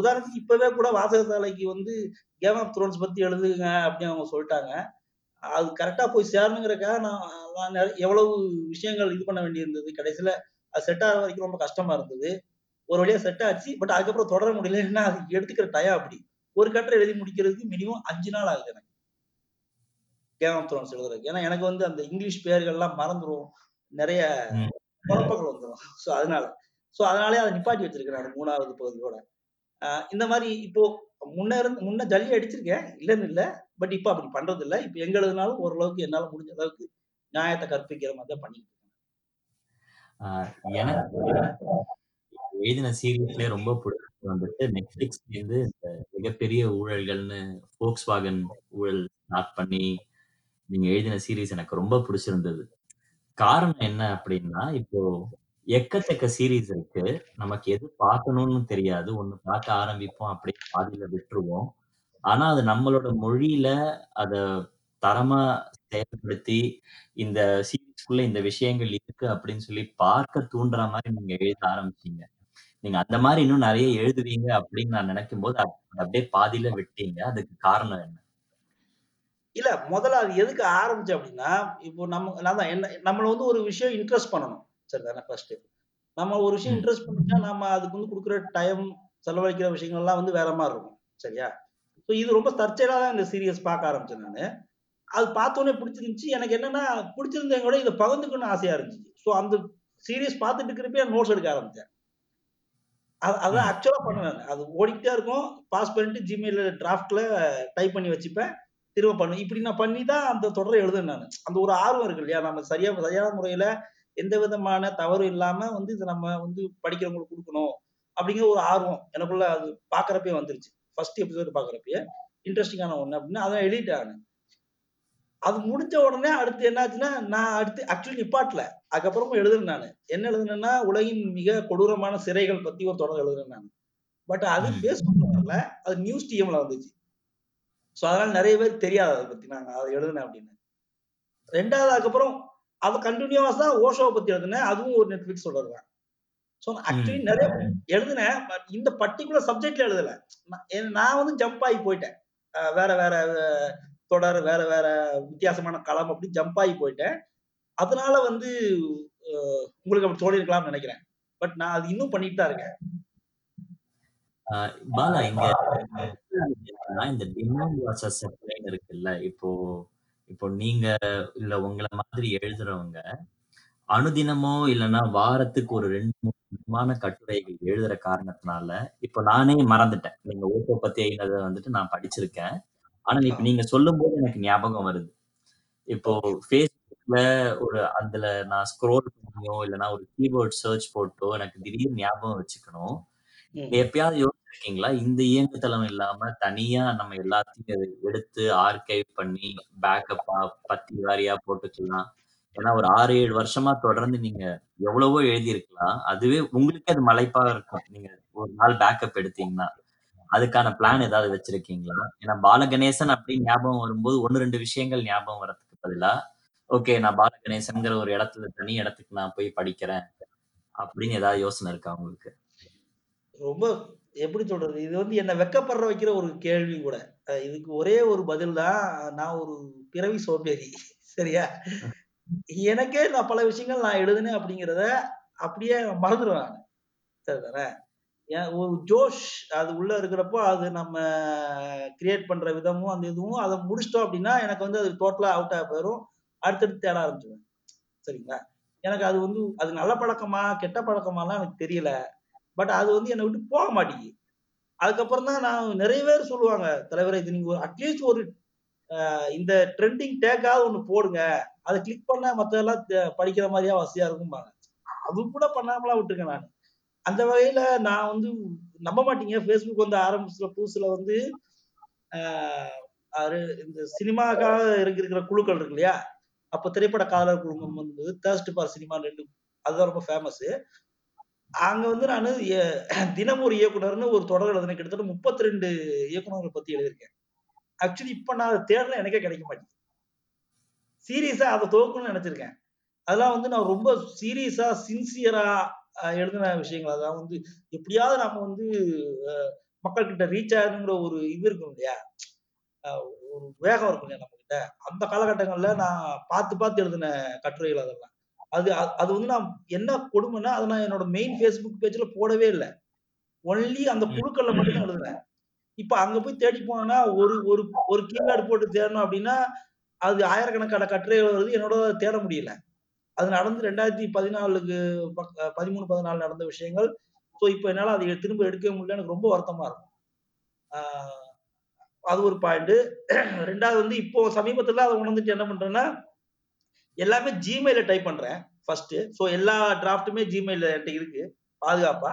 உதாரணத்துக்கு இப்பவே கூட வாசகசாலைக்கு வந்து கேம் ஆஃப் த்ரோன்ஸ் பத்தி எழுதுங்க அப்படின்னு அவங்க சொல்லிட்டாங்க. அது கரெக்டா போய் சேரணுங்கிறக்காக நான் நான் எவ்வளவு விஷயங்கள் இது பண்ண வேண்டியிருந்தது. கடைசியில அது செட் ஆகிற வரைக்கும் ரொம்ப கஷ்டமா இருந்தது. ஒரு வழியா செட் ஆச்சு. பட் அதுக்கப்புறம் தொடர முடியல. ஏன்னா அது எடுத்துக்கிற டயம் அப்படி. ஒரு கட்டுரை எழுதி முடிக்கிறதுக்கு மினிமம் அஞ்சு நாள் ஆகுது எனக்கு. கேம் ஆஃப் த்ரோன்ஸ் எழுதுறதுக்கு. ஏன்னா எனக்கு வந்து அந்த இங்கிலீஷ் பேர்கள்லாம் மறந்துடும் நிறைய குழப்பங்கள் வந்துடும் ஸோ அதனால. ஸோ அதனாலே அதை நிப்பாட்டி வச்சிருக்கிறேன் மூணாவது பகுதியோட. இந்த மாதிரி இப்போ முன்ன இருந்து முன்ன ஜல்லி அடிச்சிருக்கேன். இல்லைன்னு இல்லை. பட் இப்போ அப்படி பண்றது இல்லை இப்போ எங்களுதுனாலும் ஓரளவுக்கு என்னால் முடிஞ்ச அளவுக்கு நியாயத்தை கற்பிக்கிற மாதிரி தான் பண்ணிட்டு எனக்கு எழுதின சீரியஸ்லயே ரொம்ப பிடிச்சது வந்துட்டு நெட்ஃபிளிக்ஸ்லேருந்து இந்த மிகப்பெரிய ஊழல்கள்னு ஃபோக்ஸ் வாகன் ஊழல் ஸ்டார்ட் பண்ணி நீங்க எழுதின சீரீஸ் எனக்கு ரொம்ப பிடிச்சிருந்தது. காரணம் என்ன அப்படின்னா இப்போ எக்கத்தக்க சீரீஸ் இருக்கு. நமக்கு எது பார்க்கணும்னு தெரியாது. ஒண்ணு பார்க்க ஆரம்பிப்போம் அப்படியே பாதியில விட்டுருவோம். ஆனா அது நம்மளோட மொழியில அத தரமா செயல்படுத்தி இந்த சீரீஸ்க்குள்ள இந்த விஷயங்கள் இருக்கு அப்படின்னு சொல்லி பார்க்க தூண்டுற மாதிரி நீங்க எழுத ஆரம்பிச்சீங்க. நீங்க அந்த மாதிரி இன்னும் நிறைய எழுதுவீங்க அப்படின்னு நான் நினைக்கும் போது அப்படியே பாதியில விட்டீங்க. அதுக்கு காரணம் என்ன? இல்ல முதல்ல அது எதுக்கு ஆரம்பிச்சு அப்படின்னா இப்போ நம்ம நான் தான் என்ன நம்மள வந்து ஒரு விஷயம் இன்ட்ரெஸ்ட் பண்ணணும். சரிதானே ஃபர்ஸ்ட் நம்ம ஒரு விஷயம் இன்ட்ரெஸ்ட் பண்ணிட்டா நம்ம அதுக்கு வந்து கொடுக்குற டைம் செலவழிக்கிற விஷயங்கள்லாம் வந்து வேற மாதிரி இருக்கும். சரியா? ஸோ இது ரொம்ப தற்செயலாக தான் இந்த சீரியஸ் பார்க்க ஆரம்பிச்சேன் நான். அது பார்த்தோன்னே பிடிச்சிருந்துச்சு. எனக்கு என்னன்னா பிடிச்சிருந்தவங்க கூட இதை பகிர்ந்துக்கணும்னு ஆசையா இருந்துச்சு. ஸோ அந்த சீரியஸ் பார்த்துட்டு இருக்கிறப்ப நோட்ஸ் எடுக்க ஆரம்பிச்சேன். அதான் ஆக்சுவலா பண்ணுவேன் அது ஓடிக்கிட்டே இருக்கும். பாஸ் பண்ணிட்டு ஜிமெயில் டிராஃப்ட்ல டைப் பண்ணி வச்சுப்பேன். திரும்ப பண்ணுவேன். இப்படி நான் பண்ணி தான் அந்த தொடரை எழுதுனேன் நான். அந்த ஒரு ஆர்வம் இருக்கு இல்லையா? நம்ம சரியா சரியான முறையில எந்த விதமான தவறு இல்லாம வந்து இதை நம்ம வந்து படிக்கிறவங்களுக்கு கொடுக்கணும் அப்படிங்கிற ஒரு ஆர்வம் எனக்குள்ள அது பாக்குறப்பே வந்துருச்சு. ஃபர்ஸ்ட் எபிசோடு பாக்குறப்பயே இன்ட்ரெஸ்டிங்கான ஒண்ணு அப்படின்னு அதை எழுதிட்டேன் அது முடிஞ்ச உடனே அடுத்து என்னாச்சுன்னா நான் அடுத்து ஆக்சுவலி நிப்பாட்டல. அதுக்கப்புறமும் எழுதுனேன் நான். என்ன எழுதுனேன்னா உலகின் மிக கொடூரமான சிறைகள் பத்தி ஒரு தொடர் எழுதுனேன் நான். பட் அது பேஸ்புக்ல வரல. அது நியூஸ் டிஎம்ல வந்துச்சு. ஸோ அதனால நிறைய பேர் தெரியாது அதை பத்தி நான் அதை எழுதுனேன் அப்படின்னு. ரெண்டாவது அதுக்கப்புறம் அதை கண்டினியூவா தான் ஓஷோவை பத்தி எழுதுனேன். அதுவும் ஒரு நெட்ஃபிளிக்ஸ் தொடர் தான். ஸோ ஆக்சுவலி நிறைய எழுதுனேன் பட் இந்த பர்டிகுலர் சப்ஜெக்ட்ல எழுதல. நான் வந்து ஜம்ப் ஆகி போயிட்டேன். வேற வேற தொடர் வேற வேற வித்தியாசமான களம் அப்படி ஜம்ப் ஆகி போயிட்டேன். அதனால வந்து உங்களுக்கு அப்படி சொல்லியிருக்கலாம்னு நினைக்கிறேன். பட் நான் அது இன்னும் பண்ணிட்டு தான் இருக்கேன். பாலா இங்க இந்த டிமாண்ட் வாசஸ் இருக்குல்ல இப்போ இப்போ நீங்க இல்ல உங்களை மாதிரி எழுதுறவங்க அனுதினமோ இல்லைன்னா வாரத்துக்கு ஒரு ரெண்டு மூணு முக்கியமான கட்டுரைகள் எழுதுற காரணத்தினால இப்போ நானே மறந்துட்டேன். நீங்க ஓட்டோ பத்தி எழுதினதை வந்துட்டு நான் படிச்சிருக்கேன். ஆனா இப்ப நீங்க சொல்லும் போது எனக்கு ஞாபகம் வருது. இப்போ ஃபேஸ்புக்ல ஒரு அதுல நான் ஸ்க்ரோல் பண்ணியோ இல்லைன்னா ஒரு கீபோர்ட் சர்ச் போட்டோ எனக்கு திடீர்னு ஞாபகம் வச்சுக்கணும். எப்பயாவது யோசிச்சிருக்கீங்களா? இந்த இயங்குதளம் இல்லாம தனியா நம்ம எல்லாத்தையும் எடுத்து ஆர்கைவ் பண்ணி பேக்கப்பா பத்தி வாரியா போட்டுக்கலாம். ஏன்னா ஒரு ஆறு ஏழு வருஷமா தொடர்ந்து நீங்க எவ்வளவோ எழுதியிருக்கலாம் அதுவே உங்களுக்கே அது மலைப்பா இருக்கும் நீங்க ஒரு நாள் பேக்கப் எடுத்தீங்கன்னா அதுக்கான பிளான் ஏதாவது வச்சிருக்கீங்களா ஏன்னா பாலகணேசன் அப்படின்னு ஞாபகம் வரும்போது ஒன்னு ரெண்டு விஷயங்கள் ஞாபகம் வர்றதுக்கு பதிலா ஓகே நான் பாலகணேசன்ங்கிற ஒரு இடத்துல தனி இடத்துக்கு நான் போய் படிக்கிறேன் அப்படின்னு ஏதாவது யோசனை இருக்கா உங்களுக்கு ரொம்ப எப்படி சொல்றது? இது வந்து என்ன வெட்கப்பட வைக்கிற ஒரு கேள்வி கூட. அ இதுக்கு ஒரே ஒரு பதில் தான். நான் ஒரு பிறவி சோம்பேறி. சரியா? எனக்கே நான் பல விஷயங்கள் நான் எழுதினேன் அப்படிங்கிறத அப்படியே மறந்துடுவேன் சரிதானே? ஏன் ஒரு ஜோஷ் அது உள்ள இருக்கிறப்போ, அது நம்ம கிரியேட் பண்ற விதமும், அந்த இதுவும் அதை முடிச்சிட்டோம் அப்படின்னா, எனக்கு வந்து அது டோட்டலா அவுட்டா போயிடும் அடுத்தடுத்து தேட ஆரம்பிச்சுருவேன். சரிங்களா? எனக்கு அது வந்து அது நல்ல பழக்கமா, கெட்ட பழக்கமாலாம் எனக்கு தெரியல. பட் அது வந்து என்னை விட்டு போக மாட்டேங்குது. அதுக்கப்புறம் தான் நான் நிறைய பேர் சொல்லுவாங்க, தலைவரை இது நீங்க ஒரு அட்லீஸ்ட் ஒரு இந்த ட்ரெண்டிங் டேக்காவது ஒண்ணு போடுங்க. அதை கிளிக் பண்ணா மத்ததெல்லாம் படிக்கிற மாதிரியா வசதியா இருக்கும்பாங்க. அது கூட பண்ணாமலாம் விட்டுருக்கேன் நானு. அந்த வகையில நான் வந்து நம்ப மாட்டீங்க. ஃபேஸ்புக் வந்து ஆரம்பிச்சுல புதுசுல வந்து இந்த சினிமாக்காக இருக்கிற குழுக்கள் இருக்கு இல்லையா? அப்போ திரைப்பட காதலர் குழுமம் வந்து தேர்ஸ்ட் பார் சினிமா ரெண்டு அதுதான் ரொம்ப ஃபேமஸ் அங்க வந்து நானு எ தினம் ஒரு இயக்குனர்னு ஒரு தொடர் எழுதினேன். கிட்டத்தட்ட முப்பத்தி ரெண்டு இயக்குனர்களை பத்தி எழுதியிருக்கேன். ஆக்சுவலி இப்ப நான் தேடுறேன் எனக்கே கிடைக்க மாட்டேங்குது. சீரியஸா அத துவக்கணும்னு நெனச்சிருக்கேன். அதெல்லாம் வந்து நான் ரொம்ப சீரியஸா, சின்சியரா எழுதின விஷயங்கள். அதான் வந்து எப்படியாவது நம்ம வந்து அ மக்கள் கிட்ட ரீச் ஆகணுங்கிற ஒரு இது இருக்கும் இல்லையா? ஒரு வேகம் இருக்கும் இல்லையா நம்மகிட்ட. அந்த காலகட்டங்கள்ல நான் பார்த்து, பார்த்து எழுதின கட்டுரைகள் அதெல்லாம். அது அது வந்து நான் என்ன கொடுமைன்னா, அத நான் என்னோட மெயின் Facebook பேஜ்ல போடவே இல்ல. ஒன்லி அந்த. குழுக்கள்ல மட்டும் தான் எழுதினேன். இப்ப அங்க போய் தேடி போனோம்னா, ஒரு ஒரு ஒரு கீவேர்ட் போட்டு தேடணும் அப்படின்னா, அது ஆயிரக்கணக்கான கட்டுரைகள் வருது. என்னோட தேட முடியல. அது நடந்து 2014க்கு பக் 13, 14 நடந்த விஷயங்கள். ஸோ இப்போ என்னால் அதை திரும்ப எடுக்கவே முடியல. எனக்கு ரொம்ப வருத்தமா இருக்கும். அது ஒரு பாயிண்ட். ரெண்டாவது வந்து இப்போ சமீபத்தில் அதை உணர்ந்துட்டு என்ன பண்றேன்னா, எல்லாமே ஜிமெயில டைப் பண்றேன் ஃபர்ஸ்ட் ஸோ எல்லா டிராஃப்ட்டுமே Gmailல என்கிட்ட இருக்கு. பாதுகாப்பா.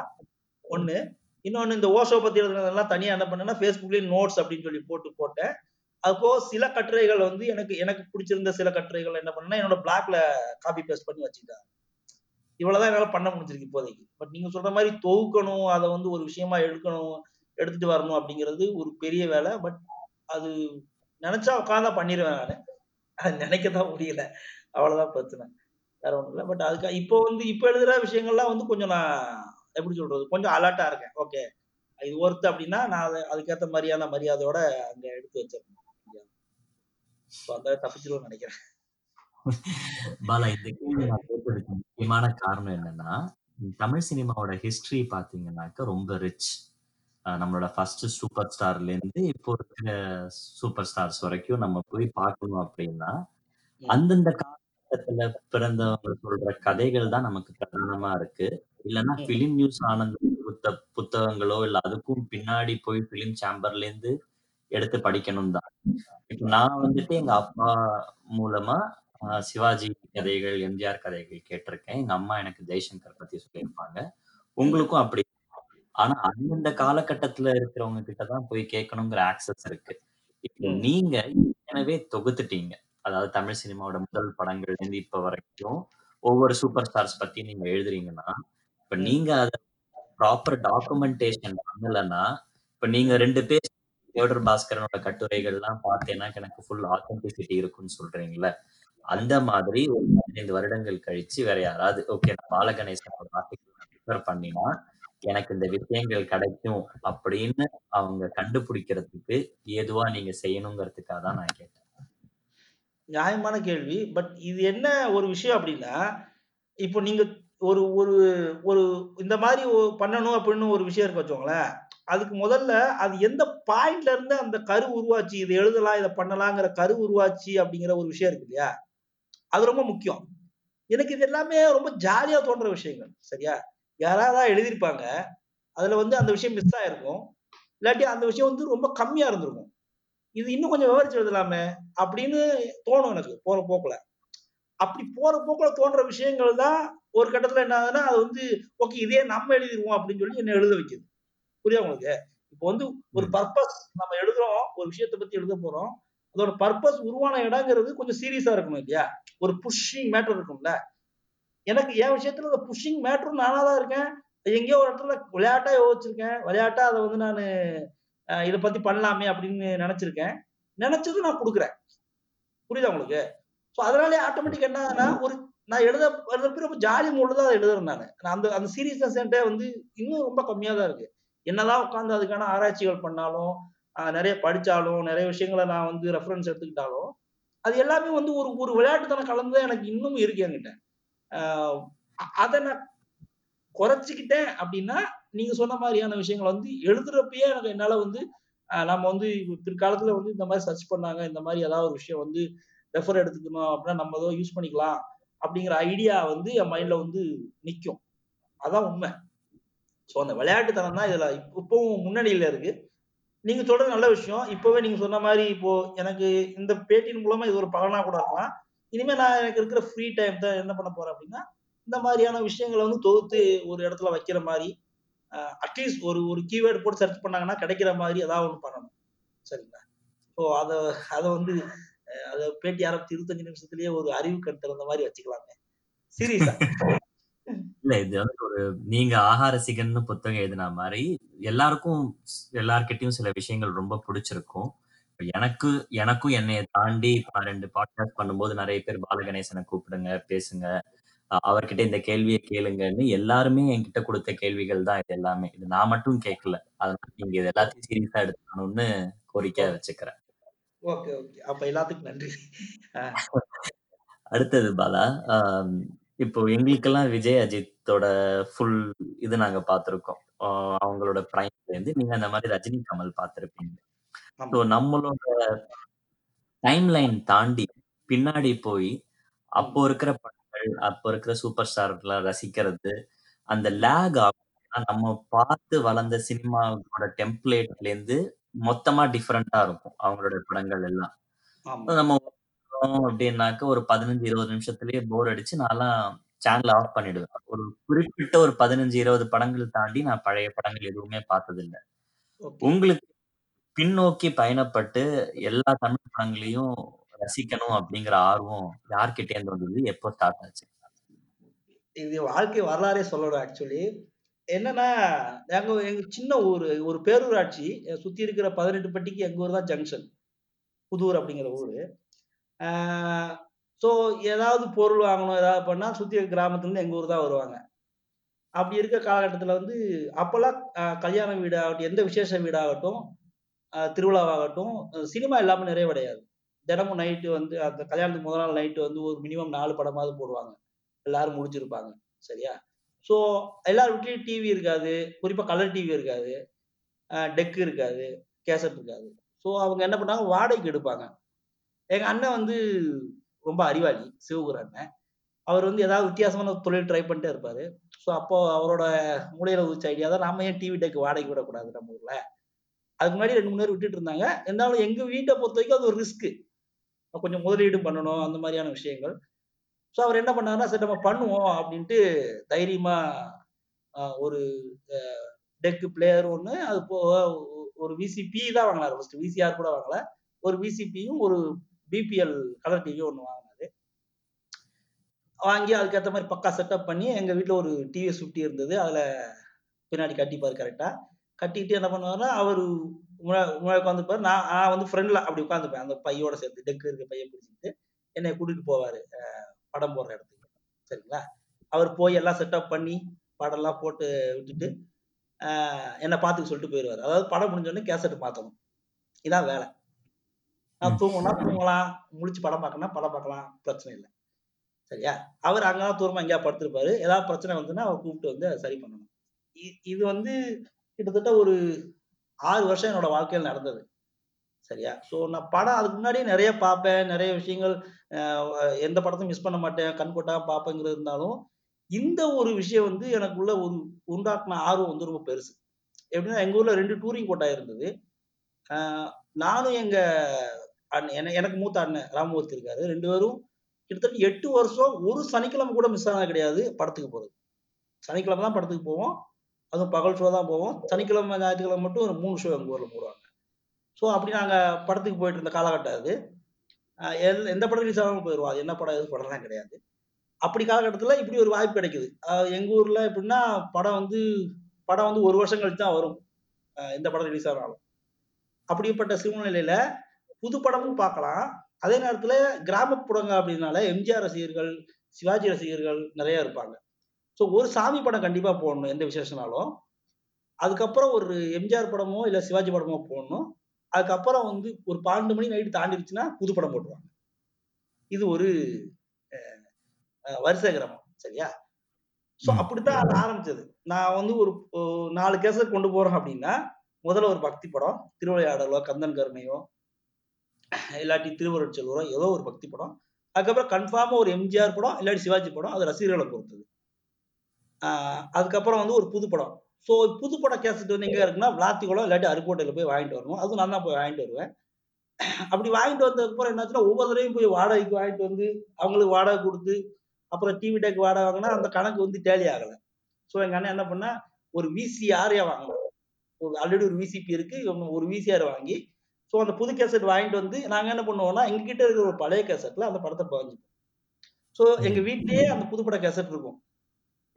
ஒன்று இன்னொன்று இந்த ஓஷோ பத்தி எழுதுனதெல்லாம் தனியாக என்ன பண்ணேன்னா, ஃபேஸ்புக்லேயும் நோட்ஸ் அப்படின்னு சொல்லி போட்டு போட்டேன். அப்போ சில கட்டுரைகள் வந்து எனக்கு எனக்கு பிடிச்சிருந்த சில கட்டுரைகள் என்ன பண்ணுன்னா என்னோட பிளாக்ல காப்பி பேஸ்ட் பண்ணி வச்சுக்கிட்டேன். இவ்வளவுதான் என்னால பண்ண முடிஞ்சிருக்கு இப்போதைக்கு. பட் நீங்க சொல்ற மாதிரி தொகுக்கணும், அதை வந்து ஒரு விஷயமா எடுக்கணும், எடுத்துட்டு வரணும் அப்படிங்கிறது ஒரு பெரிய வேலை. பட் அது நினைச்சா உட்காந்தா பண்ணிடுவேன் நானு. அது நினைக்க தான் முடியல. அவ்வளவுதான் பிரச்சனை. வேற ஒண்ணும் இல்லை பட் அதுக்கு இப்போ வந்து இப்போ எழுதுற விஷயங்கள்லாம் வந்து கொஞ்சம் நான் எப்படி சொல்றது? கொஞ்சம் அலர்ட்டா இருக்கேன். ஓகே. இது ஒர்த்து அப்படின்னா, நான் அதை அதுக்கேற்ற மாதிரியான மரியாதையோட அங்க எடுத்து வச்சிருக்கேன் ஸோ அந்த தப்பிச்சுருவேன்னு நெனைக்கிறேன். பாலா இந்த கேள்வி நான் கேட்டதுக்கு முக்கியமான காரணம் என்னன்னா, தமிழ் சினிமாவோட ஹிஸ்டரி பார்த்தீங்கன்னாக்க ரொம்ப ரிச். நம்மளோட ஃபர்ஸ்ட் சூப்பர் ஸ்டார்லேருந்து இப்போ இருக்கிற சூப்பர் ஸ்டார்ஸ் வரைக்கும் நம்ம போய் பார்க்கணும் அப்படின்னா. அந்தந்த காலகட்டத்துல பிறந்தவங்க சொல்ற கதைகள் தான் நமக்கு பிரதானமா இருக்கு. இல்லன்னா ம். ஃபிலிம் நியூஸ் ஆனந்த் புத்த புத்தகங்களோ, இல்ல அதுக்கும் பின்னாடி போய் ஃபிலிம் சேம்பர்லேருந்து எடுத்து படிக்கணும் தான். இப்ப நான் வந்துட்டு எங்க அப்பா மூலமா சிவாஜி கதைகள், எம்ஜிஆர் கதைகள் கேட்டிருக்கேன். எங்க அம்மா எனக்கு ஜெய்சங்கர் பத்தி சொல்லியிருப்பாங்க. உங்களுக்கும் அப்படி. ஆனா அந்தந்த காலகட்டத்துல இருக்கிறவங்க கிட்ட தான் போய் கேட்கணுங்கிற ஆக்சஸ் இருக்கு. இப்போ. நீங்க ஏற்கனவே தொகுத்துட்டீங்க. அதாவது தமிழ் சினிமாவோட முதல் படங்கள்லேருந்து இப்ப வரைக்கும் ஒவ்வொரு சூப்பர் ஸ்டார்ஸ் பத்தி நீங்க எழுதுறீங்கன்னா, இப்ப. நீங்க அத ப்ராப்பர் டாக்குமென்டேஷன் பண்ணலன்னா, இப்ப நீங்க. 2 பேர் தியோடர் பாஸ்கரனோட கட்டுரைகள்லாம் பார்த்தேன்னா, எனக்கு ஃபுல் ஆத்தென்டிசிட்டி இருக்கும்னு சொல்றீங்கல்ல. அந்த மாதிரி ஒரு 15 வருடங்கள் கழிச்சு வேற யாராவது, ஓகே நான் பாலகணேசனோட ஆர்டிகல் பண்ணினா, எனக்கு இந்த விஷயங்கள் கிடைக்கும் அப்படின்னு அவங்க கண்டுபிடிக்கிறதுக்கு ஏதுவா நீங்க செய்யணுங்கிறதுக்காக தான் நான் கேட்டேன். நியாயமான கேள்வி. பட் இது என்ன ஒரு விஷயம் அப்படின்னா, இப்போ நீங்க ஒரு ஒரு ஒரு இந்த மாதிரி பண்ணணும் அப்படின்னு ஒரு விஷயம் இருக்கு வச்சுக்கோங்களேன். அதுக்கு முதல்ல அது எந்த பாயிண்ட்ல இருந்து அந்த கரு உருவாச்சு. இதை எழுதலாம், இத பண்ணலாங்கிற கரு உருவாச்சு அப்படிங்கிற ஒரு விஷயம் இருக்கு இல்லையா? அது ரொம்ப முக்கியம். எனக்கு இது எல்லாமே ரொம்ப ஜாலியா தோன்ற விஷயங்கள். சரியா? யாராவது எழுதியிருப்பாங்க. அதுல வந்து அந்த விஷயம் மிஸ் ஆயிருக்கும். இல்லாட்டி அந்த விஷயம் வந்து ரொம்ப கம்மியா இருந்திருக்கும். இது இன்னும் கொஞ்சம் விவரிச்சு எழுதலாமே! அப்படின்னு தோணும் எனக்கு போற போக்குல. அப்படி போற போக்குல தோன்ற விஷயங்கள் தான் ஒரு கட்டத்துல என்ன ஆகுதுன்னா, அது வந்து ஓகே இதே நம்ம எழுதிருவோம் அப்படின்னு சொல்லி என்ன எழுத வைக்கிது புரியுதா உங்களுக்கு? இப்போ வந்து ஒரு ம். பர்ப்பஸ் நம்ம எழுதுறோம். ஒரு விஷயத்த பத்தி எழுத போறோம். அதோட பர்ப்பஸ் உருவான இடங்கிறது கொஞ்சம் சீரியஸா இருக்கணும் இல்லையா? ஒரு புஷ்ஷிங் மேட்டர் இருக்கும்ல. எனக்கு என் விஷயத்துல அந்த புஷ்ஷிங் மேட்டரும் நானா தான் இருக்கேன். எங்கேயோ ஒரு இடத்துல விளையாட்டா யோசிச்சிருக்கேன். விளையாட்டா அத வந்து நானு இத பத்தி பண்ணலாமே அப்படின்னு நெனச்சிருக்கேன். நெனச்சதும் நான் குடுக்குறேன். புரியுதா உங்களுக்கு? ஸோ அதனாலயே ஆட்டோமேட்டிக்கா என்ன ஆகுதுன்னா, ஒரு நான் எழுத எழுதுறப்ப ரொம்ப ஜாலி மூட்ல தான் அத எழுதுறேன் நானு. அந்த அந்த சீரியஸ்னஸ் என்ட்ட வந்து இன்னும் ரொம்ப கம்மியா தான் இருக்கு. என்னதான் உட்காந்து அதுக்கான ஆராய்ச்சிகள் பண்ணாலும் நிறைய படித்தாலும் நிறைய விஷயங்களை நான் வந்து ரெஃபரன்ஸ் எடுத்துக்கிட்டாலும் அது எல்லாமே வந்து ஒரு ஒரு விளையாட்டுத்தனம் கலந்து எனக்கு இன்னும் இருக்கு என்கிட்ட. அதை நான் குறைச்சிக்கிட்டேன் அப்படின்னா நீங்க சொன்ன மாதிரியான விஷயங்கள் வந்து எழுதுறப்பயே எனக்கு என்னால வந்து நம்ம வந்து பிற்காலத்துல வந்து இந்த மாதிரி சர்ச் பண்ணாங்க இந்த மாதிரி ஏதாவது ஒரு விஷயம் வந்து ரெஃபர் எடுத்துக்கணும் அப்படின்னா நம்ம ஏதோ யூஸ் பண்ணிக்கலாம் அப்படிங்கிற ஐடியா வந்து என் மைண்ட்ல வந்து நிற்கும் அதான் உண்மை. ஸோ அந்த விளையாட்டுத்தனம் தான் இதில் இப்பவும் முன்னணியில் இருக்கு. நீங்க சொல்றது நல்ல விஷயம். இப்பவே நீங்க சொன்ன மாதிரி இப்போ எனக்கு இந்த பேட்டியின் மூலமா இது ஒரு பலனா கூட இருக்கலாம். இனிமே நான் எனக்கு இருக்கிற ஃப்ரீ டைம் தான் என்ன பண்ண போறேன் அப்படின்னா இந்த மாதிரியான விஷயங்களை வந்து தொகுத்து ஒரு இடத்துல வைக்கிற மாதிரி அட்லீஸ்ட் ஒரு ஒரு கீவேர்டு போட்டு சர்ச் பண்ணாங்கன்னா கிடைக்கிற மாதிரி ஏதாவது ஒன்று பண்ணணும். சரிங்களா? ஸோ அதை அதை வந்து அதை பேட்டி ஆரம்பிச்சு இருபத்தஞ்சு நிமிஷத்துலயே ஒரு அறிவு கண் திறந்த மாதிரி வச்சுக்கலாங்க சீரியஸா (laughs) இல்ல இது வந்து ஒரு நீங்க ஆகார சிகன்னு புத்தகம் எழுதின மாதிரி எல்லாருக்கும் எல்லார்கிட்டயும் சில விஷயங்கள் ரொம்ப பிடிச்சிருக்கும். எனக்கு எனக்கும் என்னைய தாண்டி நான் ரெண்டு பாட்காஸ்ட் பண்ணும்போது நிறைய பேர் பாலகணேசனை கூப்பிடுங்க பேசுங்க. அவர்கிட்ட இந்த கேள்வியை கேளுங்கன்னு எல்லாருமே என்கிட்ட கொடுத்த கேள்விகள் தான் இது எல்லாமே. இது நான் மட்டும் கேட்கல அதனால நீங்க இது எல்லாத்தையும் சீரியஸா எடுத்துக்கணும்னு கோரிக்கை வச்சுக்கிறேன். Okay okay. அப்ப எல்லாத்துக்கும் நன்றி. அடுத்தது பாலா இப்போ எங்களுக்கெல்லாம் விஜய் அஜித்தோட ஃபுல் இது நாங்க பார்த்திருக்கோம். அவங்களோட பிரைம்ல இருந்து. நீங்க அந்த மாதிரி ரஜினி கமல் பார்த்திருப்பீங்க. ஸோ நம்மளோட டைம் லைன் தாண்டி பின்னாடி போய் அப்போ இருக்கிற படங்கள் அப்போ இருக்கிற சூப்பர் ஸ்டார்லாம் ரசிக்கிறது அந்த லேக் ஆகும் நம்ம பார்த்து வளர்ந்த சினிமாவோட டெம்ப்ளேட்ல இருந்து மொத்தமா டிஃப்ரெண்டா இருக்கும் அவங்களோட படங்கள் எல்லாம். நம்ம அப்படின்னாக்க ஒரு பதினஞ்சு இருபது நிமிஷத்துலயே போர் அடிச்சு நான்லாம் சேனல் ஆஃப் பண்ணிடுவேன். ஒரு குறிப்பிட்ட ஒரு பதினஞ்சு இருபது படங்கள் தாண்டி நான் பழைய படங்கள் எதுவுமே பார்த்தது இல்லை உங்களுக்கு பின்னோக்கி பயணப்பட்டு எல்லா தமிழ் படங்களையும் ரசிக்கணும் அப்படிங்கிற ஆர்வம் யார்கிட்ட இருந்து வந்தது? எப்போ ஸ்டார்ட் ஆச்சு? இது வாழ்க்கை வரலாறே சொல்லணும் ஆக்சுவலி என்னன்னா நாங்க எங்க சின்ன ஊர் ஒரு பேரூராட்சி சுத்தி இருக்கிற பதினெட்டு பட்டிக்கு எங்க ஊர் தான் ஜங்ஷன் புதூர் அப்படிங்கிற ஊரு. ஸோ ஏதாவது பொருள் வாங்கணும் ஏதாவது பண்ணால் சுற்றி கிராமத்துலேருந்து எங்கள் ஊர் தான் வருவாங்க. அப்படி இருக்க காலகட்டத்தில் வந்து அப்போல்லாம் கல்யாண வீடாகட்டும் எந்த விசேஷ வீடாகட்டும் திருவிழாவாகட்டும் சினிமா இல்லாமல் நிறைவடையாது. தினமும் நைட்டு வந்து அந்த கல்யாணத்துக்கு முதல் நாள் நைட்டு வந்து ஒரு மினிமம் நாலு படமாவது போடுவாங்க. எல்லாரும் முடிச்சிருப்பாங்க சரியா? ஸோ எல்லார் வீட்லேயும் டிவி இருக்காது. குறிப்பாக கலர் டிவி இருக்காது. டெக்கு இருக்காது. கேசட் இருக்காது. ஸோ அவங்க என்ன பண்ணாங்க வாடகைக்கு எடுப்பாங்க. எங்க அண்ணன் வந்து ரொம்ப அறிவாளி சிவகுரு அண்ணன். அவர் வந்து ஏதாவது வித்தியாசமான தொழில் ட்ரை பண்ணிட்டே இருப்பாரு. ஸோ அப்போ அவரோட மூலையில உதிச்ச ஐடியா தான் நாம ஏன் டிவி டெக் வாடகை விடக்கூடாது நம்ம ஊர்ல? அதுக்கு முன்னாடி ரெண்டு மூணு பேர் விட்டுட்டு இருந்தாங்க. இருந்தாலும் எங்க வீட்டை பொறுத்த வரைக்கும் அது ஒரு ரிஸ்க் கொஞ்சம் முதலீடு பண்ணணும் அந்த மாதிரியான விஷயங்கள். ஸோ அவர் என்ன பண்ணாருன்னா சரி நம்ம பண்ணுவோம் அப்படின்ட்டு தைரியமா ஒரு டெக்கு பிளேயர் ஒன்று அது போ ஒரு விசிபி தான் வாங்கினார். ஃபர்ஸ்ட் விசிஆர் கூட வாங்கல. ஒரு விசிபியும் ஒரு பிபிஎல் கலர் டிவி ஒன்று வாங்கினாரு. வாங்கி அதுக்கேற்ற மாதிரி பக்கா செட்டப் பண்ணி எங்கள் வீட்டில் ஒரு டிவிஎஸ் ஃபிஃப்டி இருந்தது. அதில் பின்னாடி கட்டிப்பார் கரெக்டாக கட்டிட்டு என்ன பண்ணுவாருன்னா அவர் முன்னாடி உட்காந்துப்பார் நான் நான் வந்து ஃப்ரெண்டில் அப்படி உட்காந்துப்பேன் அந்த பையோட சேர்த்து டெக்கு இருக்க பையன் பிடிச்சிட்டு என்னை கூட்டிகிட்டு போவார். படம் போடுற இடத்துக்கு. சரிங்களா? அவர் போய் எல்லாம் செட்டப் பண்ணி படம்லாம் போட்டு விட்டுட்டு என்னை பார்த்துக்க சொல்லிட்டு போயிடுவார் அதாவது படம் முடிஞ்சோடனே கேசட் மாற்றணும் இதான் வேலை. நான் தூங்கினா தூங்கலாம் முழிச்சு படம் பார்க்கணும் படம் பார்க்கலாம் பிரச்சனை இல்லை. சரியா? அவர் அங்கெல்லாம் தூரமா எங்கேயா படுத்திருப்பாரு. ஏதாவது பிரச்சனை வந்துன்னா அவர் கூப்பிட்டு வந்து சரி பண்ணணும். இது வந்து கிட்டத்தட்ட ஒரு ஆறு வருஷம் என்னோட வாழ்க்கையில் நடந்தது. சரியா? ஸோ நான் படம் அதுக்கு முன்னாடியே நிறைய பார்ப்பேன். நிறைய விஷயங்கள் எந்த படத்தையும் மிஸ் பண்ண மாட்டேன். கண் கொட்டாம பார்ப்பேங்கிறது இருந்தாலும் இந்த ஒரு விஷயம் வந்து எனக்குள்ள ஒரு உண்டாக்குன ஆர்வம் வந்து ரொம்ப பெருசு. எப்படின்னா எங்க ஊர்ல ரெண்டு டூரிங் கோட்டா இருந்தது. நானும் எங்க அண்ணன் எனக்கு மூத்த அண்ணன் ராமமூர்த்தி இருக்காரு. ரெண்டு பேரும் கிட்டத்தட்ட எட்டு வருஷம் ஒரு சனிக்கிழமை கூட மிஸ் ஆனது கிடையாது படத்துக்கு போகிறது சனிக்கிழமை தான் படத்துக்கு போவோம். அதுவும் பகல் ஷோ தான் போவோம். சனிக்கிழமை ஞாயிற்றுக்கிழமை மட்டும் ஒரு மூணு ஷோ எங்கள் ஊரில் போடுவாங்க. ஸோ அப்படி நாங்கள் படத்துக்கு போயிட்டு இருந்த காலகட்டம் அது. எல் எந்த படம் ரிலீஸ் ஆகாமல் போயிடுவோம் அது என்ன படம் எது படம்லாம் கிடையாது. அப்படி காலகட்டத்தில் இப்படி ஒரு வாய்ப்பு கிடைக்குது. எங்கள் ஊரில் எப்படின்னா படம் வந்து படம் வந்து ஒரு வருஷம் கழிச்சு தான் வரும். எந்த படம் ரிலீஸ் ஆனாலும். அப்படிப்பட்ட சூழ்நிலையில் புது படமும் பார்க்கலாம். அதே நேரத்துல கிராமப்புறங்க அப்படின்னால எம்ஜிஆர் ரசிகர்கள் சிவாஜி ரசிகர்கள் நிறைய இருப்பாங்க. ஸோ ஒரு சாமி படம் கண்டிப்பா போடணும் எந்த விசேஷனாலும் அதுக்கப்புறம் ஒரு எம்ஜிஆர் படமோ இல்ல சிவாஜி படமோ போடணும். அதுக்கப்புறம் வந்து ஒரு பன்னெண்டு மணி நைட்டு தாண்டிடுச்சுன்னா புது படம் போட்டுருவாங்க. இது ஒரு வரிசை கிரமம் சரியா? ஸோ. அப்படித்தான் அது ஆரம்பிச்சது. நான் வந்து ஒரு நாலு கேசட் கொண்டு போறோம் அப்படின்னா முதல்ல ஒரு பக்தி படம் திருவிளையாடலோ கந்தன் கருணையோ இல்லாட்டி திருவருட் செல்வரோ ஏதோ ஒரு பக்தி படம். அதுக்கப்புறம் கன்ஃபார்மா ஒரு எம்ஜிஆர் படம் இல்லாட்டி சிவாஜி படம் அது ரசிகர்களை பொறுத்தது. ஆஹ் அதுக்கப்புறம் வந்து ஒரு புது படம். ஸோ புது கேசட் வந்து எங்கே இருக்குன்னா விளாத்திக்குளம் இல்லாட்டி அருக்கோட்டையில் போய் வாங்கிட்டு வரணும். அதுவும் நான் தான் போய் வாங்கிட்டு வருவேன். அப்படி வாங்கிட்டு வந்ததுக்கப்புறம் என்னாச்சுன்னா ஒவ்வொரு தடவையும் போய் வாடகைக்கு வாங்கிட்டு வந்து அவங்களுக்கு வாடகை கொடுத்து அப்புறம் டிவி டேக்கு வாடகை வாங்கினா அந்த கணக்கு வந்து டேலி ஆகலை. ஸோ எங்கள் அண்ணன் என்ன பண்ணா ஒரு விசிஆரையா வாங்கணும் ஒரு ஆல்ரெடி ஒரு விசிபி இருக்கு. ஒரு விசிஆர் வாங்கி ஸோ அந்த புது கேசட் வாங்கிட்டு வந்து நாங்க என்ன பண்ணுவோம்னா எங்க கிட்ட இருக்கிற ஒரு பழைய கேசட்ல அந்த படத்தை பதிஞ்சுப்போம். ஸோ எங்க வீட்லயே அந்த புதுப்பட கேசட் இருக்கும்.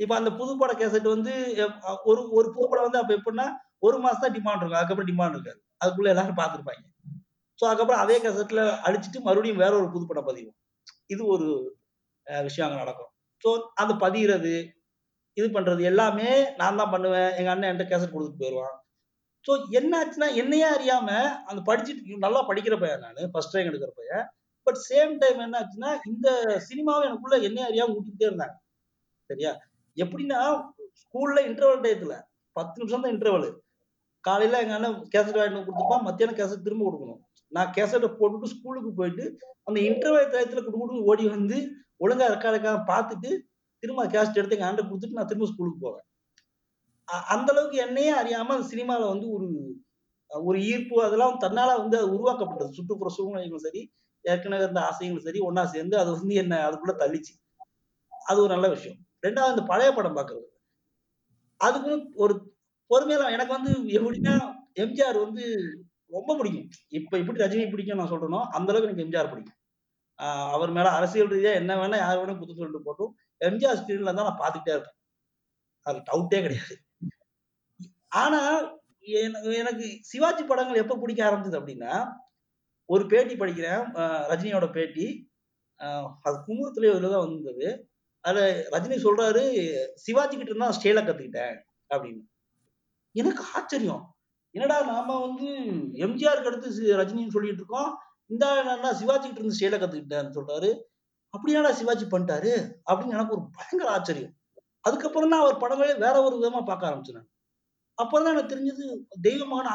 இப்போ அந்த புதுப்பட கேசட் வந்து ஒரு ஒரு புதுப்படம் வந்து அப்ப எப்படின்னா ஒரு மாசம் தான் டிமாண்ட் இருக்கும். அதுக்கப்புறம் டிமாண்ட் இருக்காது. அதுக்குள்ள எல்லாரும் பார்த்துருப்பாங்க. ஸோ அதுக்கப்புறம் அதே கேசட்ல அடிச்சுட்டு மறுபடியும் வேற ஒரு புதுப்படம் பதிவோம். இது ஒரு விஷயம் அங்க நடக்கும். ஸோ அந்த பதிகிறது இது பண்றது எல்லாமே நான் தான் பண்ணுவேன். எங்க அண்ணன் என்கிட்ட கேசட் கொடுத்துட்டு போயிடுவான் ஸோ என்னாச்சுன்னா என்னையே அறியாம அந்த படிச்சுட்டு நல்லா படிக்கிற பையன் நான் ஃபர்ஸ்ட் டைம் எடுக்கிற பையன். பட் சேம் டைம் என்ன ஆச்சுன்னா இந்த சினிமாவை எனக்குள்ள என்னையே அறியாம ஊட்டிக்கிட்டே இருந்தாங்க. சரியா? எப்படின்னா ஸ்கூல்ல இன்டர்வல் டயத்துல பத்து நிமிஷம் தான் இன்டர்வல் காலையில எங்க அண்ணன் கேசட் வாங்கிட்டு கொடுத்துப்பான் மத்தியானம் கேசட் திரும்ப கொடுக்கணும். நான் கேசட்டை போட்டுட்டு ஸ்கூலுக்கு போயிட்டு அந்த இன்டர்வல் டயத்துல குடுக்குடு ஓடி வந்து ஒழுங்கா இருக்கா இருக்கா பார்த்துட்டு திரும்ப கேசட் எடுத்து எங்க அண்ணன் கொடுத்துட்டு நான் திரும்ப ஸ்கூலுக்கு போவேன். அந்த அளவுக்கு என்னையே அறியாம அந்த சினிமால வந்து ஒரு ஒரு ஈர்ப்பு அதெல்லாம் தன்னால வந்து அது உருவாக்கப்பட்டது. சுற்றுப்புற சூழ்நிலைகளும் சரி ஏற்கனவே இருந்த ஆசைகளும் சரி ஒன்னா சேர்ந்து அது வந்து என்ன அதுக்குள்ள தள்ளிச்சு. அது ஒரு நல்ல விஷயம். ரெண்டாவது இந்த பழைய படம் பார்க்கறது அதுக்கும் ஒரு பொறுமையில எனக்கு வந்து எப்படின்னா எம்ஜிஆர் வந்து ரொம்ப பிடிக்கும். இப்ப எப்படி ரஜினி பிடிக்கும் நான் சொல்றேனோ அந்த அளவுக்கு எனக்கு எம்ஜிஆர் பிடிக்கும். அவர் மேல அரசியல் ரீதியா என்ன வேணா யார் வேணா குத்து சொல்லிட்டு போட்டும். எம்ஜிஆர் ஸ்கிரீன்ல தான் நான் பார்த்துக்கிட்டே இருப்பேன். அது டவுட்டே கிடையாது. ஆனா எனக்கு சிவாஜி படங்கள் எப்ப பிடிக்க ஆரம்பிச்சது அப்படின்னா ஒரு பேட்டி படிக்கிறேன் ரஜினியோட பேட்டி. அது குமுகத்திலே இதுலதான் வந்தது. அதுல ரஜினி சொல்றாரு சிவாஜி கிட்ட இருந்தா ஸ்டேல கத்துக்கிட்டேன் அப்படின்னு. எனக்கு ஆச்சரியம். என்னடா நாம வந்து எம்ஜிஆருக்கு அடுத்து ரஜினின்னு சொல்லிட்டு இருக்கோம். இந்த நான் சிவாஜி கிட்ட இருந்து ஸ்டேல கத்துக்கிட்டேன்னு சொல்றாரு. அப்படியாடா சிவாஜி பண்ணிட்டாரு? அப்படின்னு எனக்கு ஒரு பயங்கர ஆச்சரியம். அதுக்கப்புறம் தான் அவர் படங்களே வேற ஒரு விதமா பார்க்க ஆரம்பிச்சேன் அப்பதான் எனக்கு தெரிஞ்சது தெய்வமான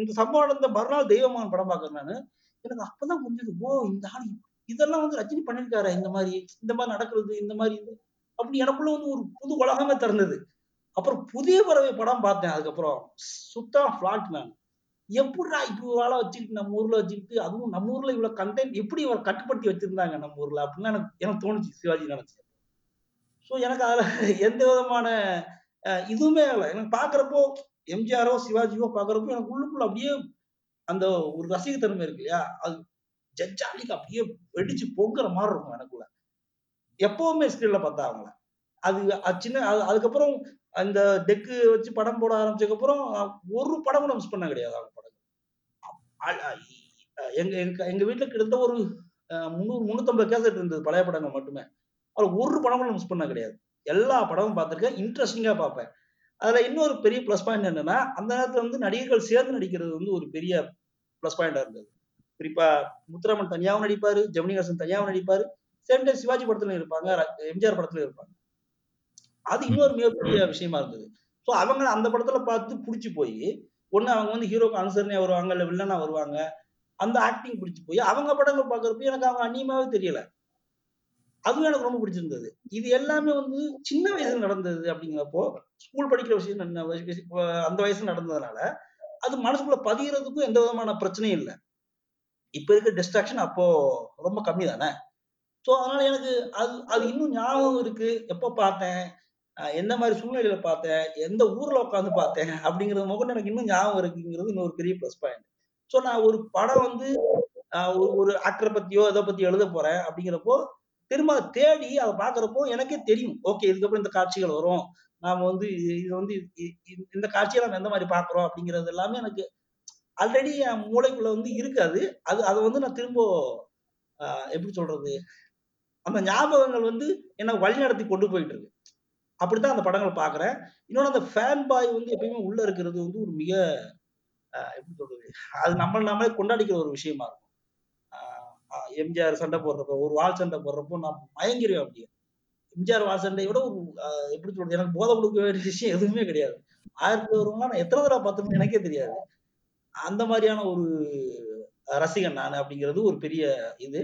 இந்த சம்பவம் நடந்த மறுநாள் தெய்வமான படம் பார்க்கறேன் நானு. எனக்கு அப்பதான் புரிஞ்சது ஓ இந்த ஆள் இதெல்லாம் வந்து ரஜினி பண்ணிருக்காரு இந்த மாதிரி இந்த மாதிரி நடக்கிறது இந்த மாதிரி இது. அப்படி எனக்குள்ள வந்து ஒரு புது உலகமே திறந்தது. அப்புறம் புதிய பறவை படம் பார்த்தேன் அதுக்கப்புறம் சுத்தம் ஃபிளாட் நான் எப்படிடா இப்படி ஒரு வச்சுக்கிட்டு நம்ம ஊர்ல வச்சுக்கிட்டு அதுவும் நம்ம ஊர்ல இவ்வளவு கண்டென்ட் எப்படி இவர் கட்டுப்படுத்தி வச்சிருந்தாங்க நம்ம ஊர்ல அப்படின்னு எனக்கு எனக்கு தோணுச்சு சிவாஜி நினைச்சு ஸோ எனக்கு அதுல எந்த விதமான இதுவுமே இல்லை. எனக்கு பாக்குறப்போ எம்ஜிஆரோ சிவாஜியோ பாக்குறப்போ எனக்கு உள்ளுக்குள்ள அப்படியே அந்த ஒரு ரசிகத்தன்மை இருக்கு இல்லையா? அது ஜட்ஜாலிக்கு அப்படியே வெடிச்சு பொங்குற மாதிரி இருக்கும் எனக்குள்ள. எப்பவுமே ஸ்கிரீன்ல பார்த்தா அவங்கள. அது சின்ன அது- அதுக்கப்புறம் அந்த டெக்கு வச்சு படம் போட ஆரம்பிச்சதுக்கு அப்புறம் ஒரு படம் கூட மிஸ் பண்ண கிடையாது அவங்க படம் எங்க எங்க எங்க வீட்டுல கிட்டத்தட்ட ஒரு முந்நூறு முந்நூத்தம்பது கேசட் இருந்தது. பழைய படங்கள் மட்டுமே. அதில் ஒரு படம் கூட மிஸ் பண்ண கிடையாது. எல்லா படமும் பார்த்திருக்கேன். இன்ட்ரெஸ்டிங்கா பார்ப்பேன். அதுல இன்னொரு பெரிய ப்ளஸ் பாயிண்ட் என்னன்னா அந்த நேரத்துல வந்து நடிகர்கள் சேர்ந்து நடிக்கிறது வந்து ஒரு பெரிய ப்ளஸ் பாயிண்டா இருந்தது. குறிப்பா முத்துராமன் தனியாவும் நடிப்பாரு ஜெமினிகாசன் தனியாவும் நடிப்பாரு சேம் டைம் சிவாஜி படத்துல இருப்பாங்க எம்ஜிஆர் படத்துல இருப்பாங்க. அது இன்னொரு மிகப்பெரிய விஷயமா இருந்தது. ஸோ அவங்க அந்த படத்துல பார்த்து பிடிச்சி போய் ஒண்ணு அவங்க வந்து ஹீரோக்கு அனுசரணையா வருவாங்க இல்ல வில்லனா வருவாங்க அந்த ஆக்டிங் பிடிச்சி போய் அவங்க படங்கள் பார்க்கறப்ப எனக்கு அவங்க அந்நியமாவே தெரியல. அதுவும் எனக்கு ரொம்ப பிடிச்சிருந்தது. இது எல்லாமே வந்து சின்ன வயசுல நடந்தது அப்படிங்கிறப்போ ஸ்கூல் படிக்கிற விஷயம் அந்த வயசுல நடந்ததுனால அது மனசுக்குள்ள பதிகிறதுக்கும் எந்த விதமான பிரச்சனையும் இல்லை. இப்ப இருக்க டிஸ்ட்ராக்ஷன் அப்போ ரொம்ப கம்மி தானே? ஸோ அதனால எனக்கு அது அது இன்னும் ஞாபகம் இருக்கு. எப்போ பார்த்தேன்? எந்த மாதிரி சூழ்நிலையில பார்த்தேன்? எந்த ஊர்ல உட்காந்து பார்த்தேன்? அப்படிங்கிறது முகம் எனக்கு இன்னும் ஞாபகம் இருக்குங்கிறது இன்னொரு பெரிய ப்ளஸ் பாயிண்ட் ஸோ நான் ஒரு படம் வந்து ஒரு ஒரு ஆக்டரை பத்தியோ எதை பத்தி எழுத போறேன் அப்படிங்கிறப்போ திரும்ப அதை தேடி அதை பார்க்கறப்போ எனக்கே தெரியும். ஓகே இதுக்கப்புறம் இந்த காட்சிகள் வரும். நாம வந்து இது வந்து இந்த காட்சியை நம்ம எந்த மாதிரி பாக்குறோம் அப்படிங்கிறது எல்லாமே எனக்கு ஆல்ரெடி என் மூளைக்குள்ள வந்து இருக்காது. அது அதை வந்து நான் திரும்ப எப்படி சொல்றது? அந்த ஞாபகங்கள் வந்து என்ன வழி நடத்தி கொண்டு போயிட்டு இருக்கு அப்படித்தான் அந்த படங்கள் பாக்குறேன். இன்னொன்னு அந்த ஃபேன் பாய் வந்து எப்பயுமே உள்ள இருக்கிறது வந்து ஒரு மிக எப்படி சொல்றது? அது நம்மள நாமளே கொண்டாடிக்கிற ஒரு விஷயமா இருக்கும். எம்ஜிஆர் சண்டை போடுறப்போ, ஒரு வால் சண்டை போடுறப்போ நான் மயங்கிருவேன் அப்படியே. எம்ஜிஆர் வாள் சண்டை விட ஒரு எப்படி சொல்றது? எனக்கு போதை கொடுக்க வேண்டிய விஷயம் எதுவுமே கிடையாது. 1001 நான் எத்தனை தடவை பார்த்தோம்னு எனக்கே தெரியாது. அந்த மாதிரியான ஒரு ரசிகன் நானு அப்படிங்கிறது ஒரு பெரிய இது.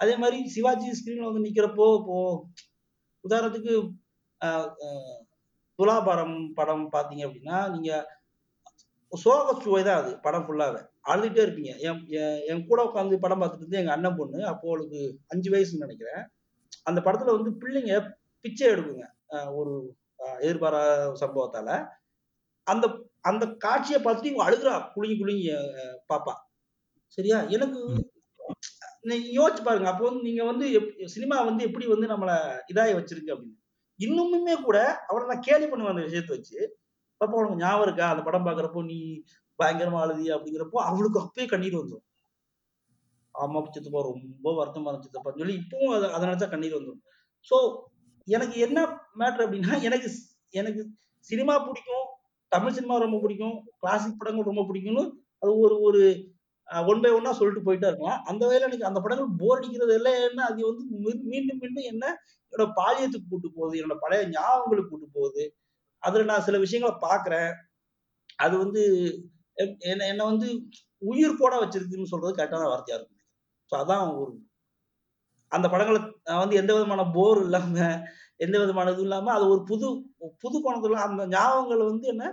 அதே மாதிரி சிவாஜி ஸ்கிரீன்ல வந்து நிக்கிறப்போ, இப்போ உதாரணத்துக்கு துலாபாரம் படம் பாத்தீங்க அப்படின்னா, நீங்க சோக சுவை தான் அது படம் ஃபுல்லாவே. அழுதுட்டே இருப்பீங்க. என் என் கூட உட்கார்ந்து படம் பார்த்துட்டு இருந்தது எங்க அண்ணன் பொண்ணு. அப்போ அவளுக்கு 5 வயசுன்னு நெனைக்கிறேன். அந்த படத்துல வந்து பிள்ளைங்க பிச்சை எடுக்குங்க. ஒரு எதிர்பாராத சம்பவத்தால. அந்த அந்த காட்சிய பார்த்துட்டு இவங்க அழுகுறா. குலுங்கி குலுங்கி பாப்பா. சரியா? எனக்கு. நீங்க யோசிச்சு பாருங்க. அப்போ வந்து நீங்க வந்து சினிமா வந்து எப்படி வந்து நம்மள இதாயி வச்சிருக்கு அப்படின்னு. இன்னுமுமே கூட அவள நான் கேலி பண்ணுவேன் அந்த விஷயத்த வச்சு. அப்போ உனக்கு ஞாபகம் இருக்கா? அந்த படம் பாக்குறப்போ நீ பயங்கரமா அழுதி அப்படிங்கிறப்போ அவளுக்கு அப்பயே கண்ணீர் வந்துடும் ஆமா சித்தப்பா ரொம்ப வருத்தமா இருந்துச்சு சித்தப்பான்னு சொல்லி இப்பவும் அதை அதை நினைச்சா கண்ணீர் வந்துரும். ஸோ எனக்கு என்ன மேட்ரு அப்படின்னா, எனக்கு எனக்கு சினிமா பிடிக்கும் தமிழ் சினிமா ரொம்ப பிடிக்கும் கிளாசிக் படங்கள் ரொம்ப பிடிக்கும்னு அது ஒரு ஒரு ஒன் பை ஒன்னா சொல்லிட்டு போயிட்டா இருக்கலாம். அந்த வகையில எனக்கு அந்த படங்கள் போர் அடிக்கிறது எல்லாம் என்ன அது வந்து மீண்டும் மீண்டும் என்ன என்னோட பாலியத்துக்கு கூட்டு போகுது. என்னோட பழைய ஞாபகங்களுக்கு கூட்டு போகுது. அதுல நான் சில விஷயங்கள பாக்குறேன் அது வந்து எப் என்ன என்னை வந்து உயிர் போட வச்சிருக்குன்னு சொல்றது கரெக்டான வார்த்தையா இருக்கும். ஸோ அதான் ஒரு அந்த படங்களை நான் வந்து எந்த விதமான போர் இல்லாம, எந்த விதமான இதுவும் இல்லாம, அது ஒரு புது புது கோணத்துல அந்த ஞாபகங்கள் வந்து என்ன,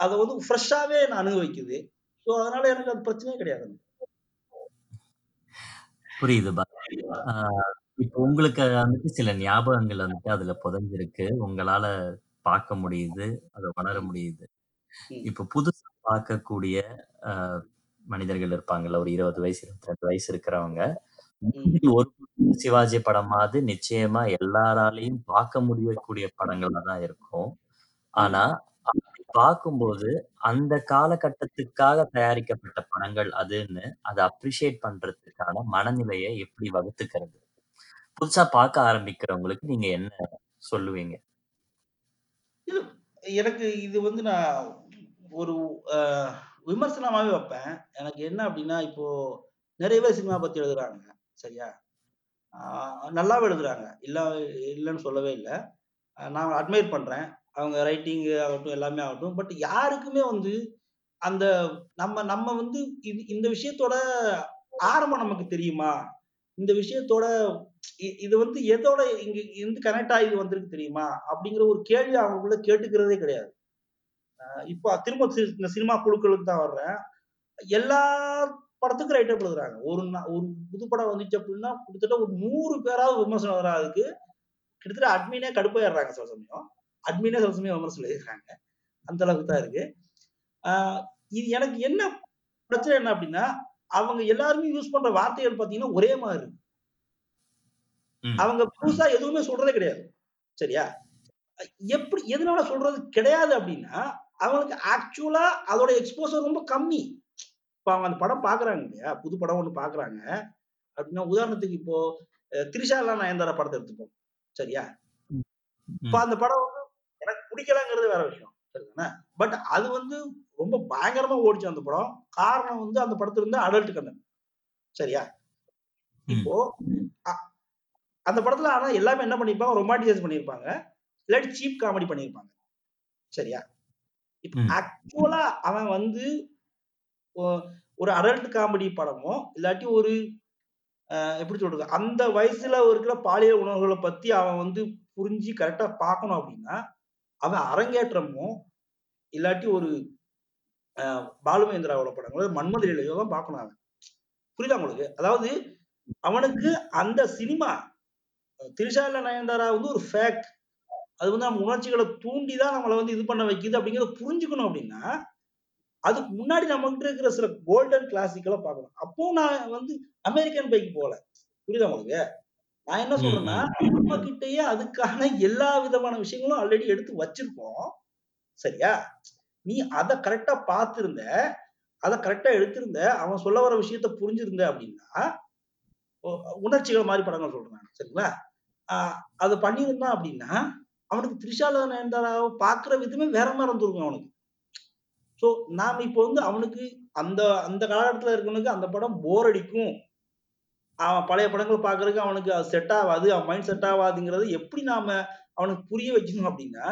அத வந்து ஃப்ரெஷ்ஷாவே என்ன அனுபவிக்குது. ஸோ அதனால எனக்கு அது பிரச்சனையே கிடையாது புரியுது பா. இப்போ உங்களுக்கு வந்துட்டு சில ஞாபகங்கள் வந்துட்டு அதுல புதஞ்சிருக்கு உங்களால பார்க்க முடியுது. அத உணர ம். முடியுது. இப்போ புதுசா பார்க்கக்கூடிய அ மனிதர்கள் இருப்பாங்கல்ல. ஒரு 20 வயசு, 22 வயசு இருக்கிறவங்க. ஒரு சிவாஜி படமாவது நிச்சயமா எல்லாராலயும் பார்க்க முடியக்கூடிய படங்களா தான் இருக்கும். ஆனா. அப்படி பார்க்கும்போது, அந்த காலகட்டத்துக்காக தயாரிக்கப்பட்ட படங்கள் அதுன்னு, அத அப்ரிஷியேட் பண்றதுக்கான மனநிலைய எப்படி வகுத்துக்கிறது? புதுசா பார்க்க ஆரம்பிக்கிறவங்களுக்கு நீங்க என்ன சொல்லுவீங்க? இது எனக்கு இது வந்து நான் ஒரு விமர்சனமாகவே விமர்சனமாவே வைப்பேன். எனக்கு என்ன அப்படின்னா, இப்போ நிறைய பேர் சினிமா பத்தி எழுதுறாங்க. சரியா? நல்லாவே நல்லாவும் எழுதுறாங்க. இல்ல இல்லன்னு சொல்லவே இல்ல. நான் அட்மையர் பண்றேன். அவங்க ரைட்டிங் ஆகட்டும், எல்லாமே ஆகட்டும். பட் யாருக்குமே வந்து அந்த நம்ம நம்ம வந்து இது இந்த விஷயத்தோட ஆரம்பம் நமக்கு தெரியுமா? இந்த விஷயத்தோட இது வந்து எதோட இங்க இருந்து கனெக்ட் ஆகி வந்திருக்கு தெரியுமா? அப்படிங்கிற ஒரு கேள்வி அவங்களுக்குள்ள கேட்டுக்கிறதே கிடையாது. இப்போ திரும்ப சி இந்த சினிமா குழுக்களுக்கு தான் வர்றேன். எல்லா படத்துக்கும் ரைட்டர் அப் எழுதுறாங்க. ஒரு ஒரு புது படம் வந்துச்சு அப்படின்னா, கிட்டத்தட்ட ஒரு நூறு பேராவது விமர்சனம் வர அதுக்கு. கிட்டத்தட்ட அட்மினே கடுப்பாயிடுறாங்க சில சமயம். அட்மினே சில சமயம் விமர்சனம் எழுதிடுறாங்க. அந்த அளவுக்கு தான் இருக்கு. இது எனக்கு என்ன பிரச்சனை என்ன அப்படின்னா, அவங்க எல்லாருமே யூஸ் பண்ற வார்த்தைகள் பார்த்தீங்கன்னா, ஒரே மாரி இருக்கு. ம். அவங்க புதுசா எதுவுமே சொல்றதே கிடையாது. சரியா? எப்படி எதனால சொல்றது கிடையாது அப்படின்னா, அவங்களுக்கு ஆக்சுவலா அதோட எக்ஸ்போஷர் ரொம்ப கம்மி. இப்ப அவங்க அந்த படம் பார்க்குறாங்க இல்லையா? புது படம் ஒண்ணு பார்க்குறாங்க. அப்படின்னா உதாரணத்துக்கு இப்போ அ திரிஷாலா நயன்தாரா படத்த எடுத்துப்போம். சரியா? இப்ப. அந்த படம் வந்து எனக்கு பிடிக்கலங்கிறது வேற விஷயம். சரிதானே? பட் அது வந்து ரொம்ப பயங்கரமா ஓடுச்சு அந்த படம். காரணம் வந்து அந்த படத்துல இருந்த அடல்ட் கன்டென்ட். சரியா? இப்போ அந்த படத்துல ஆனா எல்லாமே என்ன பண்ணியிருப்பாங்க, ரொமான்டிசைஸ் பண்ணியிருப்பாங்க. இல்லாட்டி சீப் காமெடி பண்ணியிருப்பாங்க. சரியா? இப்ப. ஆக்சுவலா அவன் வந்து ஒரு அடல்ட் காமெடி படமோ, இல்லாட்டி ஒரு எப்படி சொல்றது? அந்த வயசுல இருக்கிற பாலியல் உணர்வுகள பத்தி அவன் வந்து புரிஞ்சு கரெக்ட்டா பார்க்கணும் அப்படின்னா, அவன் அரங்கேற்றமோ, இல்லாட்டி ஒரு அ பாலுமகேந்திராவோட படங்களோ, மன்மத லீலையோ தான் பார்க்கணும் அவன். புரியுதா உங்களுக்கு? அதாவது அவனுக்கு அந்த சினிமா திரிஷா இல்ல நயன்தாரா வந்து ஒரு ஃபேக். அது வந்து நம்ம உணர்ச்சிகள தூண்டி தான் நம்மள வந்து இது பண்ண வைக்குது அப்படிங்கிறத புரிஞ்சுக்கணும் அப்படின்னா, அதுக்கு முன்னாடி நம்மகிட்ட இருக்கிற சில கோல்டன் கிளாசிக்கள பார்க்கணும். அப்பவும் நான் வந்து அமெரிக்கன் பைக்கு போல. புரியுதா உங்களுக்கு? நான் என்ன. சொல்றேன்னா. நம்ம கிட்டயே அதுக்கான எல்லா விதமான விஷயங்களும் ஆல்ரெடி எடுத்து வச்சிருக்கோம். சரியா? நீ அத கரெக்டா பார்த்திருந்த, அத கரெக்டா எடுத்திருந்த, அவன் சொல்ல வர விஷயத்த புரிஞ்சிருந்த அப்படின்னா, உணர்ச்சிகள் மாதிரி படங்கள் சொல்றேன் சரிங்களா? ஆஹ் அத பண்ணியிருந்தான் அப்படின்னா, அவனுக்கு த்ரிஷால நயன்தாராவை பார்க்குற விதமே வேற மாதிரி இருந்திருக்கும் அவனுக்கு. ஸோ நாம இப்போ வந்து அவனுக்கு அந்த அந்த காலகட்டத்துல இருக்கவனுக்கு அந்த படம் போர் அடிக்கும். அவன் பழைய படங்கள் பார்க்கறதுக்கு அவனுக்கு அது செட் ஆவாது. அவன் மைண்ட் செட் ஆவாதுங்கிறது எப்படி நாம அவனுக்கு புரிய வைக்கணும் அப்படின்னா,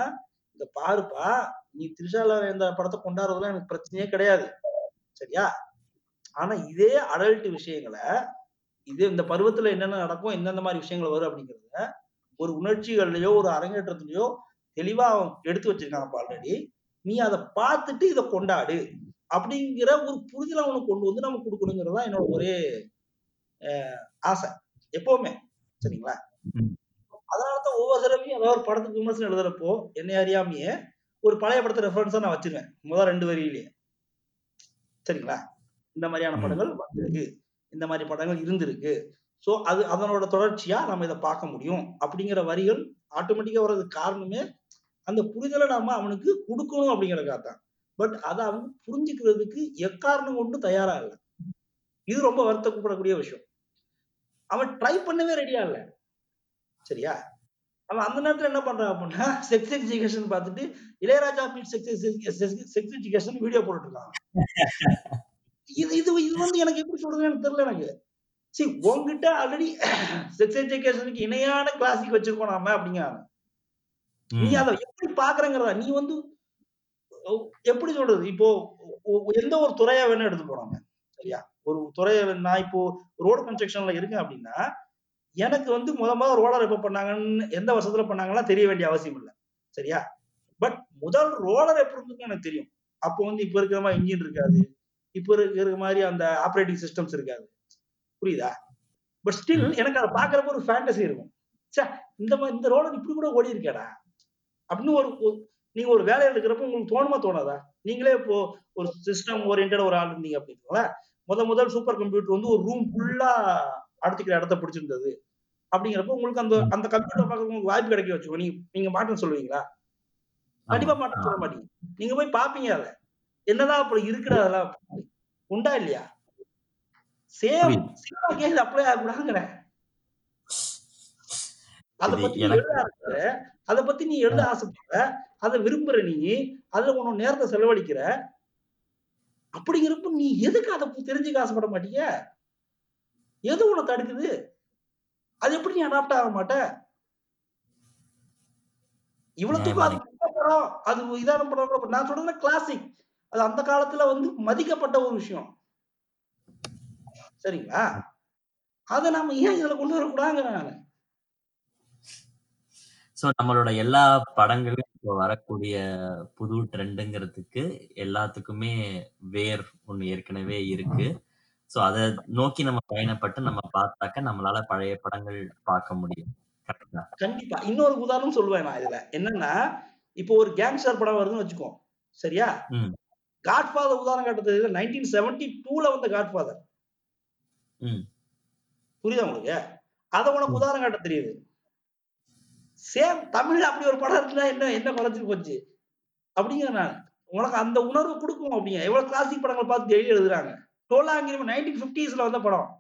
இந்த பாருப்பா, நீ த்ரிஷால நயன்தாரா படத்த கொண்டாடுறதுலாம் எனக்கு பிரச்சனையே கிடையாது. சரியா? ஆனா இதே அடல்ட் விஷயங்கள, இதே இந்த பருவத்துல என்னென்ன நடக்கும், எந்தெந்த மாரி விஷயங்கள் வரும் அப்படிங்கிறத, ஒரு உணர்ச்சிகள்லயோ, ஒரு அரங்கேற்றத்திலயோ தெளிவா அவன் எடுத்து வச்சிருக்கான்ப்பா ஆல்ரெடி. நீ அத பார்த்துட்டு இத கொண்டாடு." அப்படிங்கிற ஒரு புரிதல அவனுக்கு கொண்டு வந்து நம்ம குடுக்கணுங்கிறது தான் என்னோட ஒரே ஆசை. எப்பவுமே. சரிங்களா? ம். அதனால தான் ஒவ்வொரு தடவையும் ஏதாவது ஒரு படத்துக்கு விமர்சனம் எழுதுறப்போ, என்னை அறியாமயே ஒரு பழைய படத்த ரெஃபரன்ஸா நான் வச்சுருவேன். முதல் 2 வரியிலேயே. சரிங்களா? இந்த மாரியான ம். படங்கள் வந்திருக்கு. இந்த மாரி படங்கள் இருந்திருக்கு. ஸோ அது அதனோட தொடர்ச்சியா நம்ம இத பார்க்க முடியும். அப்படிங்கிற வரிகள் ஆட்டோமேட்டிக்கா வர்றதுக்கு காரணமே, அந்த புரிதல நாம அவனுக்கு குடுக்கணும் அப்படிங்கிறதுக்காக தான். பட் அத அவன் புரிஞ்சுக்கிறதுக்கு எக்காரணம் கொண்டும் தயாரா இல்ல. இது ரொம்ப வருத்தப்படக்கூடிய விஷயம். அவன் ட்ரை பண்ணவே ரெடியா இல்ல. சரியா? அவன் அந்த நேரத்துல என்ன பண்றான் அப்படின்னா, செக்ஸ் எஜுகேஷன் பார்த்துட்டு, Ilaiyaraaja meets sex sex education video போட்டுட்டு இருக்கான். இது இது இது வந்து எனக்கு எப்படி சொல்றதுன்னு எனக்கு தெரியல எனக்கு. சி உன்கிட்ட ஆல்ரெடி செக்ஸ் எஜுகேஷனுக்கு இணையான கிளாசிக் வச்சிருக்கோம் நாம அப்படிங்கிறாங்க. நீ. அத எப்படி பார்க்குறங்கிறத நீ வந்து எப்படி சொல்றது? இப்போ எந்த ஒரு துறையா வேணா எடுத்துப்போம் நாம. சரியா? ஒரு துறைய நான் இப்போ ரோடு கன்ஸ்ட்ரக்ஷன்ல இருக்கேன் அப்படின்னா, எனக்கு வந்து மொத மொத ரோலர் எப்ப பண்ணாங்கன்னு, எந்த வருஷத்துல பண்ணாங்கன்லாம் தெரிய வேண்டிய அவசியம் இல்ல. சரியா? பட் முதல் ரோலர் எப்படி இருந்ததுன்னு எனக்கு தெரியும். அப்போ வந்து இப்ப இருக்கிற மாரி இன்ஜின் இருக்காது. இப்ப இருக்கிற மாரி அந்த ஆப்பரேட்டிங் சிஸ்டம்ஸ் இருக்காது. புரியுதா? But still. எனக்கு அத பார்க்குறப்போ ஒரு ஃபேண்டஸி இருக்கும். ச்சே! இந்த மாரி இந்த ரோலர் இப்படி கூட ஓடியிருக்கேடா! அப்படின்னு ஒரு நீங்க ஒரு வேலையில இருக்கிறப்போ உங்களுக்கு தோணுமா? தோணாதா? நீங்களே இப்போ ஒரு சிஸ்டம் ஓரியன்டடா ஒரு ஆள் இருந்தீங்க அப்படிங்களா, மொத முதல் சூப்பர் கம்ப்யூட்டர் வந்து ஒரு ரூம் ஃபுல்லா அடைச்சுக்கிற இடத்த பிடிச்சிருந்தது. அப்படிங்கிறப்போ உங்களுக்கு அந்த. அந்த கம்ப்யூட்டர் பார்க்கறதுக்கு உங்களுக்கு வாய்ப்பு கிடைக்க வச்சுக்கோ. நீங்க நீங்க மாட்டேன்னு சொல்லுவீங்களா? கண்டிப்பா மாட்டேன்னு ஆ. சொல்ல மாட்டீங்க. நீங்க போய் பார்ப்பீங்க அத. என்னதான் அப்படி இருக்குடா அதெல்லாம். உண்டா இல்லையா? சேம். சினிமாக்கே இது அப்ளை ஆகக்கூடாதுங்கிறேன். அத பத்தி நீ எழுத ஆரம்பிக்கிற. அத பத்தி நீ எழுத. ஆசைப்படுற. அத விரும்புற நீயி. அதுல உன்னோட நேரத்த செலவழிக்கிற. அப்படிங்கிறப்ப நீ எதுக்கு அத தெரிஞ்சுக்க ஆசைப்பட மாட்டீங்க? எது உன்ன தடுக்குது? அது எப்படி நீ அடாப்ட் ஆக மாட்ட? இவ்வளத்துக்கும் அது இதான படம். நான் சொல்றதுலாம் கிளாசிக். அது அந்த காலத்துல வந்து மதிக்கப்பட்ட ஒரு விஷயம். சரிங்களா? அத நாம ஏன் இதுல கொண்டு வரக்கூடாதுங்கிறேன் நானு. ஸோ நம்மளோட எல்லா படங்களும் இப்போ வரக்கூடிய புது ட்ரெண்டுங்கிறதுக்கு எல்லாத்துக்குமே வேர் ஒண்ணு ஏற்கனவே இருக்கு. ஸோ அத நோக்கி நம்ம பயணப்பட்டு நம்ம பார்த்தாக்க நம்மளால பழைய படங்கள் பார்க்க முடியும். கண்டிப்பா. இன்னொரு உதாரணம் சொல்லுவேன் நான் இதுல. என்னன்னா, இப்போ ஒரு கேங்ஸ்டர் படம் வருதுன்னு வச்சுக்கோ. சரியா? காட்ஃபாதர் உதாரணம் காட்ட தெரியுது. 1972ல வந்த காட்ஃபாதர். புரியுதா உங்களுக்கு? அத உனக்கு. உதாரணம் காட்ட தெரியுது. சேம் தமிழ்ல அப்படி ஒரு படம் இருந்தா என்ன என்ன குறைஞ்சு போச்சு? அப்படிங்கிறேன் நானு. உனக்கு அந்த உணர்வு குடுக்கும் அப்படிங்க. எவ்வளவு கிளாசிக் படங்கள் பார்த்து டெய்லி எழுதுறாங்க. டோலாங்கிரி 1950ஸ்ல வந்த படம்.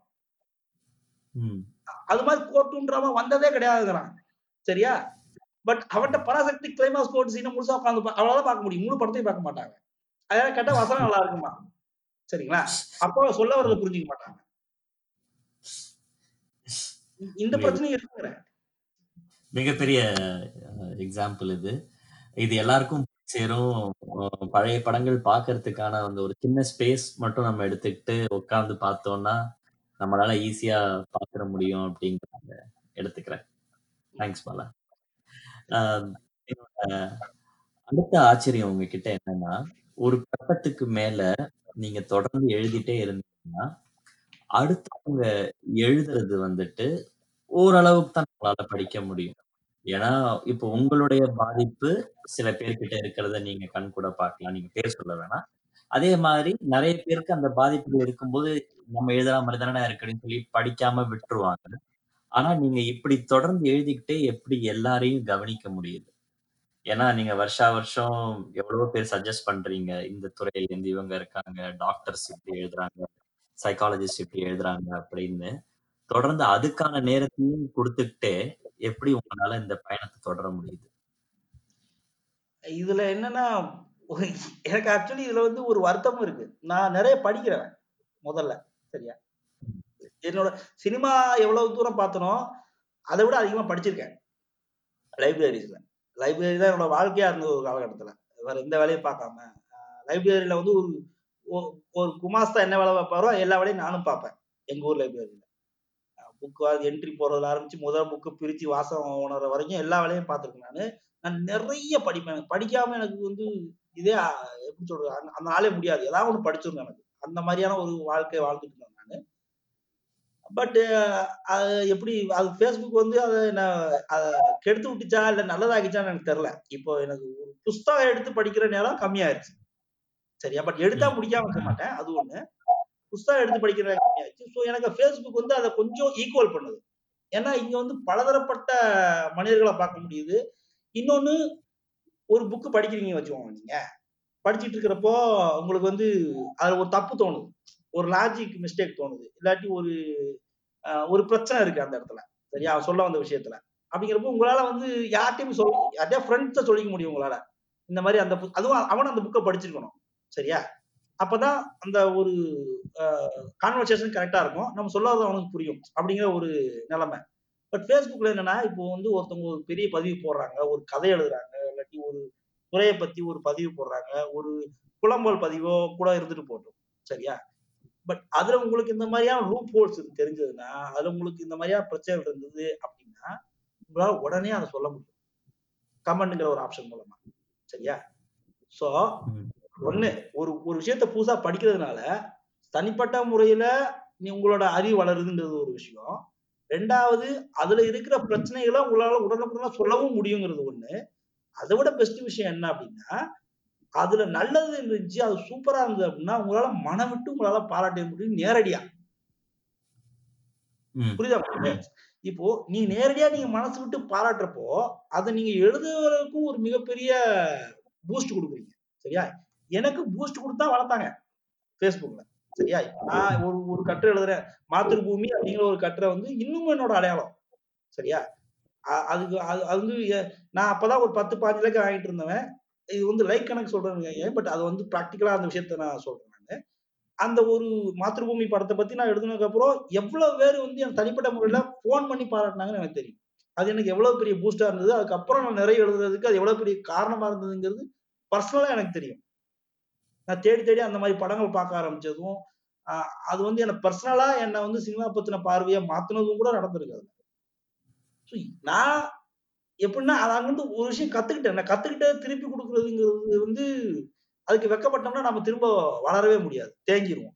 அது மாரி கோர்ட்டும் ட்ராமா வந்ததே கிடையாதுங்கிறான். சரியா? பட் அவன்ட்ட பராசக்தி கிளைமாக்ஸ் கோர்ட் சீன முழுசா உட்கார்ந்து பா அவ்வளவுதான் பார்க்க முடியும். முழு படத்தையும் பார்க்க மாட்டாங்க. அதெல்லாம் கேட்டா வசனம் நல்லா இருக்குமா? சரிங்களா? அப்போ சொல்ல வர்றத புரிஞ்சுக்க மாட்டாங்க. இந்த. பிரச்சனையும் இருக்குங்கிறேன். மிகப்பெரிய எக்ஸாம்பிள் இது. இது எல்லாருக்கும் சேரும். பழைய படங்கள் பாக்குறதுக்கான அந்த ஒரு சின்ன ஸ்பேஸ் மட்டும் நம்ம எடுத்துக்கிட்டு உட்காந்து பார்த்தோம்னா, நம்மளால ஈஸியா பார்த்துற முடியும் அப்படிங்கிறத எடுத்துக்கிறேன். தேங்க்ஸ் பாலா. என்னோட அடுத்த ஆச்சரியம் உங்ககிட்ட என்னன்னா, ஒரு கட்டத்துக்கு மேல நீங்க தொடர்ந்து எழுதிட்டே இருந்தீங்கன்னா, அடுத்தவங்க எழுதுறது வந்துட்டு ஓரளவுக்கு தான் நம்மளால படிக்க முடியும். ஏன்னா, இப்போ உங்களுடைய பாதிப்பு சில பேர்கிட்ட இருக்கிறத நீங்க கண்கூட பார்க்கலாம். நீங்க பேர் சொல்ல வேணாம். அதே மாதிரி நெறைய பேருக்கு அந்த பாதிப்புகள் இருக்கும்போது, நம்ம எழுதுற மாரி தானடா இருக்குன்னு சொல்லி படிக்காம விட்டுருவாங்க. ஆனா, நீங்க இப்படி தொடர்ந்து எழுதிக்கிட்டே எப்படி எல்லாரையும் கவனிக்க முடியுது? ஏன்னா, நீங்க வருஷா வருஷம் எவ்வளவோ பேர் சஜெஸ்ட் பண்றீங்க. இந்த துறையிலேருந்து இவங்க இருக்காங்க. டாக்டர்ஸ் இப்படி எழுதுறாங்க. சைக்காலஜிஸ்ட் இப்படி எழுதுறாங்க அப்படின்னு. தொடர்ந்து அதுக்கான நேரத்தையும் கொடுத்துக்கிட்டே எப்படி உங்களால இந்த பயணத்தை தொடர முடியுது? இதுல என்னன்னா எனக்கு ஆக்சுவலி இதுல வந்து ஒரு வருத்தமும் இருக்கு. நான் நிறைய படிக்கிறேன் முதல்ல. சரியா? என்னோட சினிமா எவ்வளவு தூரம் பார்த்தனோ, அத விட அதிகமா படிச்சிருக்கேன். லைப்ரரிஸ்ல லைப்ரரி தான் என்னோட வாழ்க்கையா இருந்தது ஒரு காலகட்டத்துல. வேற எந்த வேலையும் பார்க்காம. லைப்ரரியில வந்து ஒரு ஒரு குமாஸ்தா என்ன வேலை பார்ப்பாரோ, எல்லா வேலையும் நானும் பார்ப்பேன். எங்க ஊர் லைப்ரரியில அ புக் வாங்கி என்ட்ரி போடுறதுல ஆரம்பிச்சு, முதல் புக் பிரிச்சு வாசகம் உணர்ற வரைக்கும் எல்லா வேலையும் பார்த்துருக்கேன் நானு. நான் நெறைய படிப்பேன். எனக்கு படிக்காம எனக்கு வந்து இதே எப்படி சொல்றது? அந்த நாளே முடியாது. ஏதாவது ஒண்ணு படிச்சிரணும் எனக்கு. அந்த மாரியான ஒரு வாழ்க்கை வாழ்ந்துட்டு இருந்தேன் நானு. பட் அது எப்படி அது Facebook வந்து அத என்ன அத கெடுத்து விட்டுச்சா? இல்ல நல்லதாக்கிச்சான்னு எனக்கு தெரியல. இப்போ எனக்கு ஒரு புஸ்தகம் எடுத்து படிக்கிற நேரம் கம்மியாயிருச்சு. சரியா? பட் எடுத்தா. முடிக்காம இருக்க மாட்டேன். அது ஒண்ணு. புஸ்தகம் எடுத்து படிக்கிறாங்க ஸோ எனக்கு ஃபேஸ்புக் வந்து அதை கொஞ்சம் ஈக்குவல் பண்ணுது. ஏன்னா, இங்க வந்து பலதரப்பட்ட மனிதர்களை பார்க்க முடியுது. இன்னொன்னு ஒரு புக் படிக்கிறீங்கன்னு வச்சுக்கோங்க நீங்க. படிச்சுட்டு இருக்கிறப்போ உங்களுக்கு வந்து அதுல ஒரு தப்பு தோணுது. ஒரு லாஜிக் மிஸ்டேக் தோணுது. இல்லாட்டி ஒரு ஒரு பிரச்சனை இருக்கு அந்த இடத்துல. சரியா? சொல்ல வந்த விஷயத்துல. அப்படிங்கிறப்போ உங்களால வந்து யார்ட்டையும் சொல்ல யார்ட்டையா ஃப்ரெண்ட்ஸை சொல்லிக்க முடியும் உங்களால. இந்த மாதிரி அந்த புக் அதுவும் அவனும் அந்த புக்கை படிச்சிருக்கணும். சரியா? அப்பதான் அந்த ஒரு கான்வர்சேஷன் கரெக்டா இருக்கும். நம்ம சொல்லாத அவனுக்கு புரியும். அப்படிங்கிற ஒரு நிலைமை பட் ஃபேஸ்புக்ல என்னன்னா, இப்போ வந்து ஒருத்தவங்க ஒரு பெரிய பதிவு போடுறாங்க. ஒரு கதை எழுதுறாங்க. இல்லாட்டி ஒரு துறையை பத்தி ஒரு பதிவு போடுறாங்க. ஒரு புலம்பல் பதிவோ கூட இருந்துட்டு போட்டோம் சரியா? பட் அதுல உங்களுக்கு இந்த மாரியான லூப் ஹோல்ஸ் தெரிஞ்சதுன்னா, அதுல உங்களுக்கு இந்த மாதிரியா பிரச்சனைகள் இருந்தது அப்படின்னா, உங்களால உடனே அதை சொல்ல முடியும். கமெண்ட்ங்கிற ஒரு ஆப்ஷன் மூலமா. சரியா? ஸோ, ஒண்ணு ஒரு ஒரு விஷயத்த புதுசா படிக்கிறதுனால, தனிப்பட்ட முறையில நீ உங்களோட அறிவு வளருதுன்றது ஒரு விஷயம். 2வது அதுல இருக்கிற பிரச்சனைகள உங்களால உடனுக்குடனா சொல்லவும் முடியுங்கிறது ஒண்ணு. அத விட பெஸ்ட் விஷயம் என்ன அப்படின்னா, அதுல நல்லது இருந்துச்சு, அது சூப்பரா இருந்தது அப்படின்னா, உங்களால மனம் விட்டு உங்களால பாராட்ட முடியும் நேரடியா. புரியுதா? இப்போ நீங்க நேரடியா நீங்க மனசு விட்டு பாராட்டுறப்போ, அத நீங்க எழுதுவதற்கும் ஒரு மிகப்பெரிய பூஸ்ட் குடுக்குறீங்க. சரியா? எனக்கு பூஸ்ட் கொடுத்தா வளர்த்தாங்க Facebookல. சரியா? நான் ஒரு ஒரு கட்டுரை எழுதுறேன். மாத்திருபூமி அப்படிங்கிற ஒரு கட்டுரை வந்து இன்னும் என்னோட அடையாளம். சரியா? அதுக்கு அது அது வந்து நான் அப்பதான் ஒரு 10, 15 லைக் வாங்கிட்டு இருந்தவன். இது வந்து லைக் கணக்கு சொல்றேன்னு பட் அது வந்து ப்ராக்டிக்கலா அந்த விஷயத்த நான் சொல்றேன் அந்த ஒரு மாத்திருபூமி படத்தை பத்தி நான் எழுதுனதுக்கு அப்புறம், எவ்வளவு பேர் வந்து எனக்கு தனிப்பட்ட முறையில ஃபோன் பண்ணி பாராட்டினாங்கன்னு எனக்கு தெரியும். அது எனக்கு எவ்வளவு பெரிய பூஸ்டா இருந்தது. அதுக்கப்புறம் நான் நிறைய எழுதுறதுக்கு அது எவ்வளவு பெரிய காரணமா இருந்ததுங்கிறது பர்சனலா எனக்கு தெரியும். நான் தேடி தேடி அந்த மாதிரி படங்கள் பார்க்க ஆரம்பிச்சதும், அது வந்து என்ன பர்சனலா என்ன வந்து சினிமா பத்தின பார்வையை மாத்துனதும் கூட நடந்திருக்கு அது ஸோ நான் எப்படின்னா, அதை அங்கிருந்து ஒரு விஷயம் கத்துக்கிட்டேன். நான் கத்துக்கிட்டத திருப்பி கொடுக்கறதுங்கிறது வந்து, அதுக்கு வெட்கப்பட்டோம்னா நம்ம திரும்ப வளரவே முடியாது. தேங்கிருவோம்.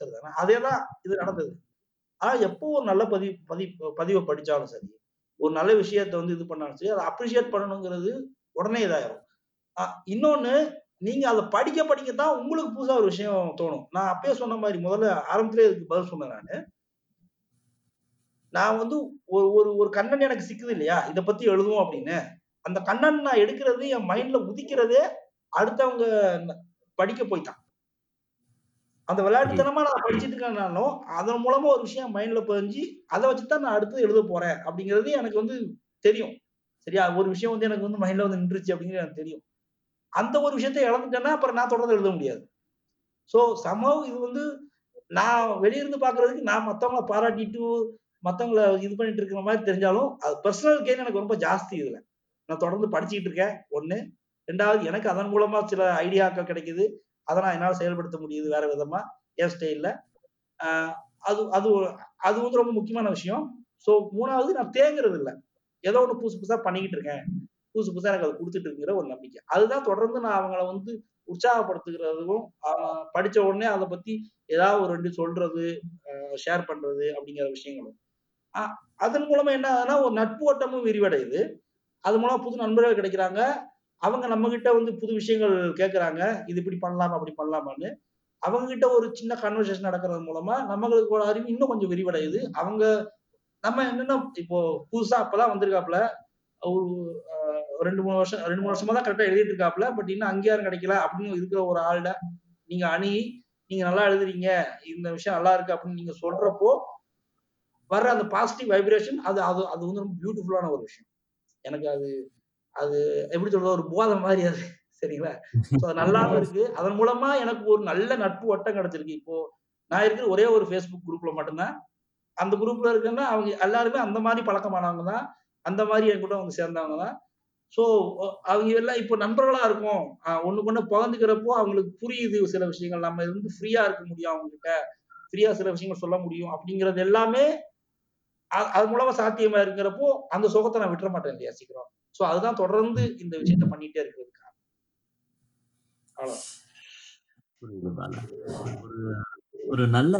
சரிதானே? அதே தான் இது நடந்தது. ஆனா எப்போ ஒரு நல்ல பதிவு பதி பதிவை படிச்சாலும் சரி, ஒரு நல்ல விஷயத்த வந்து இது பண்ணாலும் சரி, அதை அப்ரிஷியேட் பண்ணணுங்கிறது உடனே இதாயிரும். இன்னொன்னு, நீங்க அதை படிக்க படிக்க தான் உங்களுக்கு புதுசா ஒரு விஷயம் தோணும். நான் அப்பயே சொன்ன மாதிரி முதல்ல ஆரம்பத்திலே இதுக்கு பதில் சொன்னேன் நானு. நான் வந்து ஒரு ஒரு ஒரு கண்ணன் எனக்கு சிக்குது இல்லையா? இதை பத்தி எழுதுவோம் அப்படின்னு. அந்த கண்ணன் நான் எடுக்கிறது என் மைண்ட்ல உதிக்கிறதே அடுத்தவங்க படிக்க போய்தான் அந்த விளையாட்டுத்தனமா நான் படிச்சுட்டு இருக்கேன்னாலும், அதன் மூலமா ஒரு விஷயம் மைண்ட்ல பதிஞ்சு, அதை வச்சுதான் நான் அடுத்து எழுத போறேன் அப்படிங்கிறது எனக்கு வந்து தெரியும். சரியா? ஒரு விஷயம் வந்து எனக்கு வந்து மைண்ட்ல வந்து நின்றுச்சு அப்படிங்கிறது எனக்கு தெரியும். அந்த ஒரு விஷயத்த இழந்துட்டேன்னா, அப்புறம் நான் தொடர்ந்து எழுத முடியாது. ஸோ சம்ஹவ் இது வந்து நான் வெளியிருந்து இருந்து நான் மற்றவங்களை பாராட்டிட்டு, மற்றவங்களை இது பண்ணிட்டு இருக்கிற மாதிரி தெரிஞ்சாலும், அது பர்சனல் கெயின் எனக்கு ரொம்ப ஜாஸ்தி இதுல. நான் தொடர்ந்து படிச்சுக்கிட்டு இருக்கேன், 1. 2வது எனக்கு அதன் மூலமா சில ஐடியாக்கள் கிடைக்குது. அதை நான் என்னால் செயல்படுத்த முடியுது வேற விதமா, என் ஸ்டைல்ல. அது அது அது வந்து ரொம்ப முக்கியமான விஷயம். ஸோ மூணாவது நான் தேங்குறது இல்லை ஏதோ ஒன்று புதுசு புதுசாக பண்ணிக்கிட்டு இருக்கேன். புதுசு புதுசாக எனக்கு அது கொடுத்துட்டு இருக்கிற ஒரு நம்பிக்கை. அதுதான் தொடர்ந்து நான் அவங்கள வந்து உற்சாகப்படுத்துகிறதும், படிச்ச உடனே அதை பத்தி ஏதாவது ஒரு ரெண்டு சொல்றது, ஷேர் பண்றது அப்படிங்கிற விஷயங்களும். அதன் மூலமா என்ன ஆகுதுன்னா, ஒரு நட்பு ஓட்டமும் விரிவடையுது. அது மூலம் புது நண்பர்கள் கிடைக்கிறாங்க. அவங்க நம்ம கிட்ட வந்து புது விஷயங்கள் கேட்கறாங்க. இது இப்படி பண்ணலாமா? அப்படி பண்ணலாமான்னு. அவங்க கிட்ட ஒரு சின்ன கன்வர்சேஷன் நடக்கிறது மூலமா நம்மளுக்கு அறிவு இன்னும் கொஞ்சம் விரிவடையுது. அவங்க நம்ம என்னன்னா இப்போ புதுசா அப்பதான் வந்திருக்காப்புல ஒரு ரெண்டு மூணு வருஷம் 2, 3 வருஷமா தான் கரெக்டா எழுதிட்டு இருக்காப்ல. பட் இன்னும் அங்கீகாரம் கிடைக்கல அப்படின்னு இருக்கிற ஒரு ஆள்ட நீங்க அணுகி, நீங்க நல்லா எழுதுறீங்க. இந்த விஷயம் நல்லா இருக்கு அப்படின்னு நீங்க சொல்றப்போ, வர்ற அந்த பாசிட்டிவ் வைப்ரேஷன் அது அது அது வந்து ரொம்ப பியூட்டிஃபுல்லான ஒரு விஷயம். எனக்கு அது அது எப்படி சொல்றது? ஒரு போதை மாதிரி அது. சரிங்களா? ஸோ அது நல்லாவும் இருக்கு. அதன் மூலமா எனக்கு ஒரு நல்ல நட்பு வட்டம் கிடைச்சிருக்கு. இப்போ நான் இருக்கிற ஒரே ஒரு ஃபேஸ்புக் குரூப்ல மட்டும் தான். அந்த குரூப்ல இருக்குன்னா அவங்க எல்லாருமே அந்த மாதிரி பழக்கமானவங்க தான். அந்த மாதிரி என் கூட அவங்க சேர்ந்தவங்க தான். ஸோ அவங்க எல்லாம் இப்போ நண்பர்களா இருக்கும் அ கொண்டு பகிர்ந்துக்கிறப்போ அவங்களுக்கு புரியுது சில விஷயங்கள். நம்ம வந்து ஃப்ரீயா இருக்க முடியும் அவங்ககிட்ட. ஃப்ரீயா சில விஷயங்கள் சொல்ல முடியும் அப்படிங்கிறது எல்லாமே அது மூலமா சாத்தியமா இருக்கிறப்போ, அந்த சுகத்தை நான் விட்டுற மாட்டேன் இல்லையா சீக்கிரம். ஸோ அதுதான் தொடர்ந்து இந்த விஷயத்த பண்ணிட்டே இருக்கிறது ஒரு ஒரு நல்ல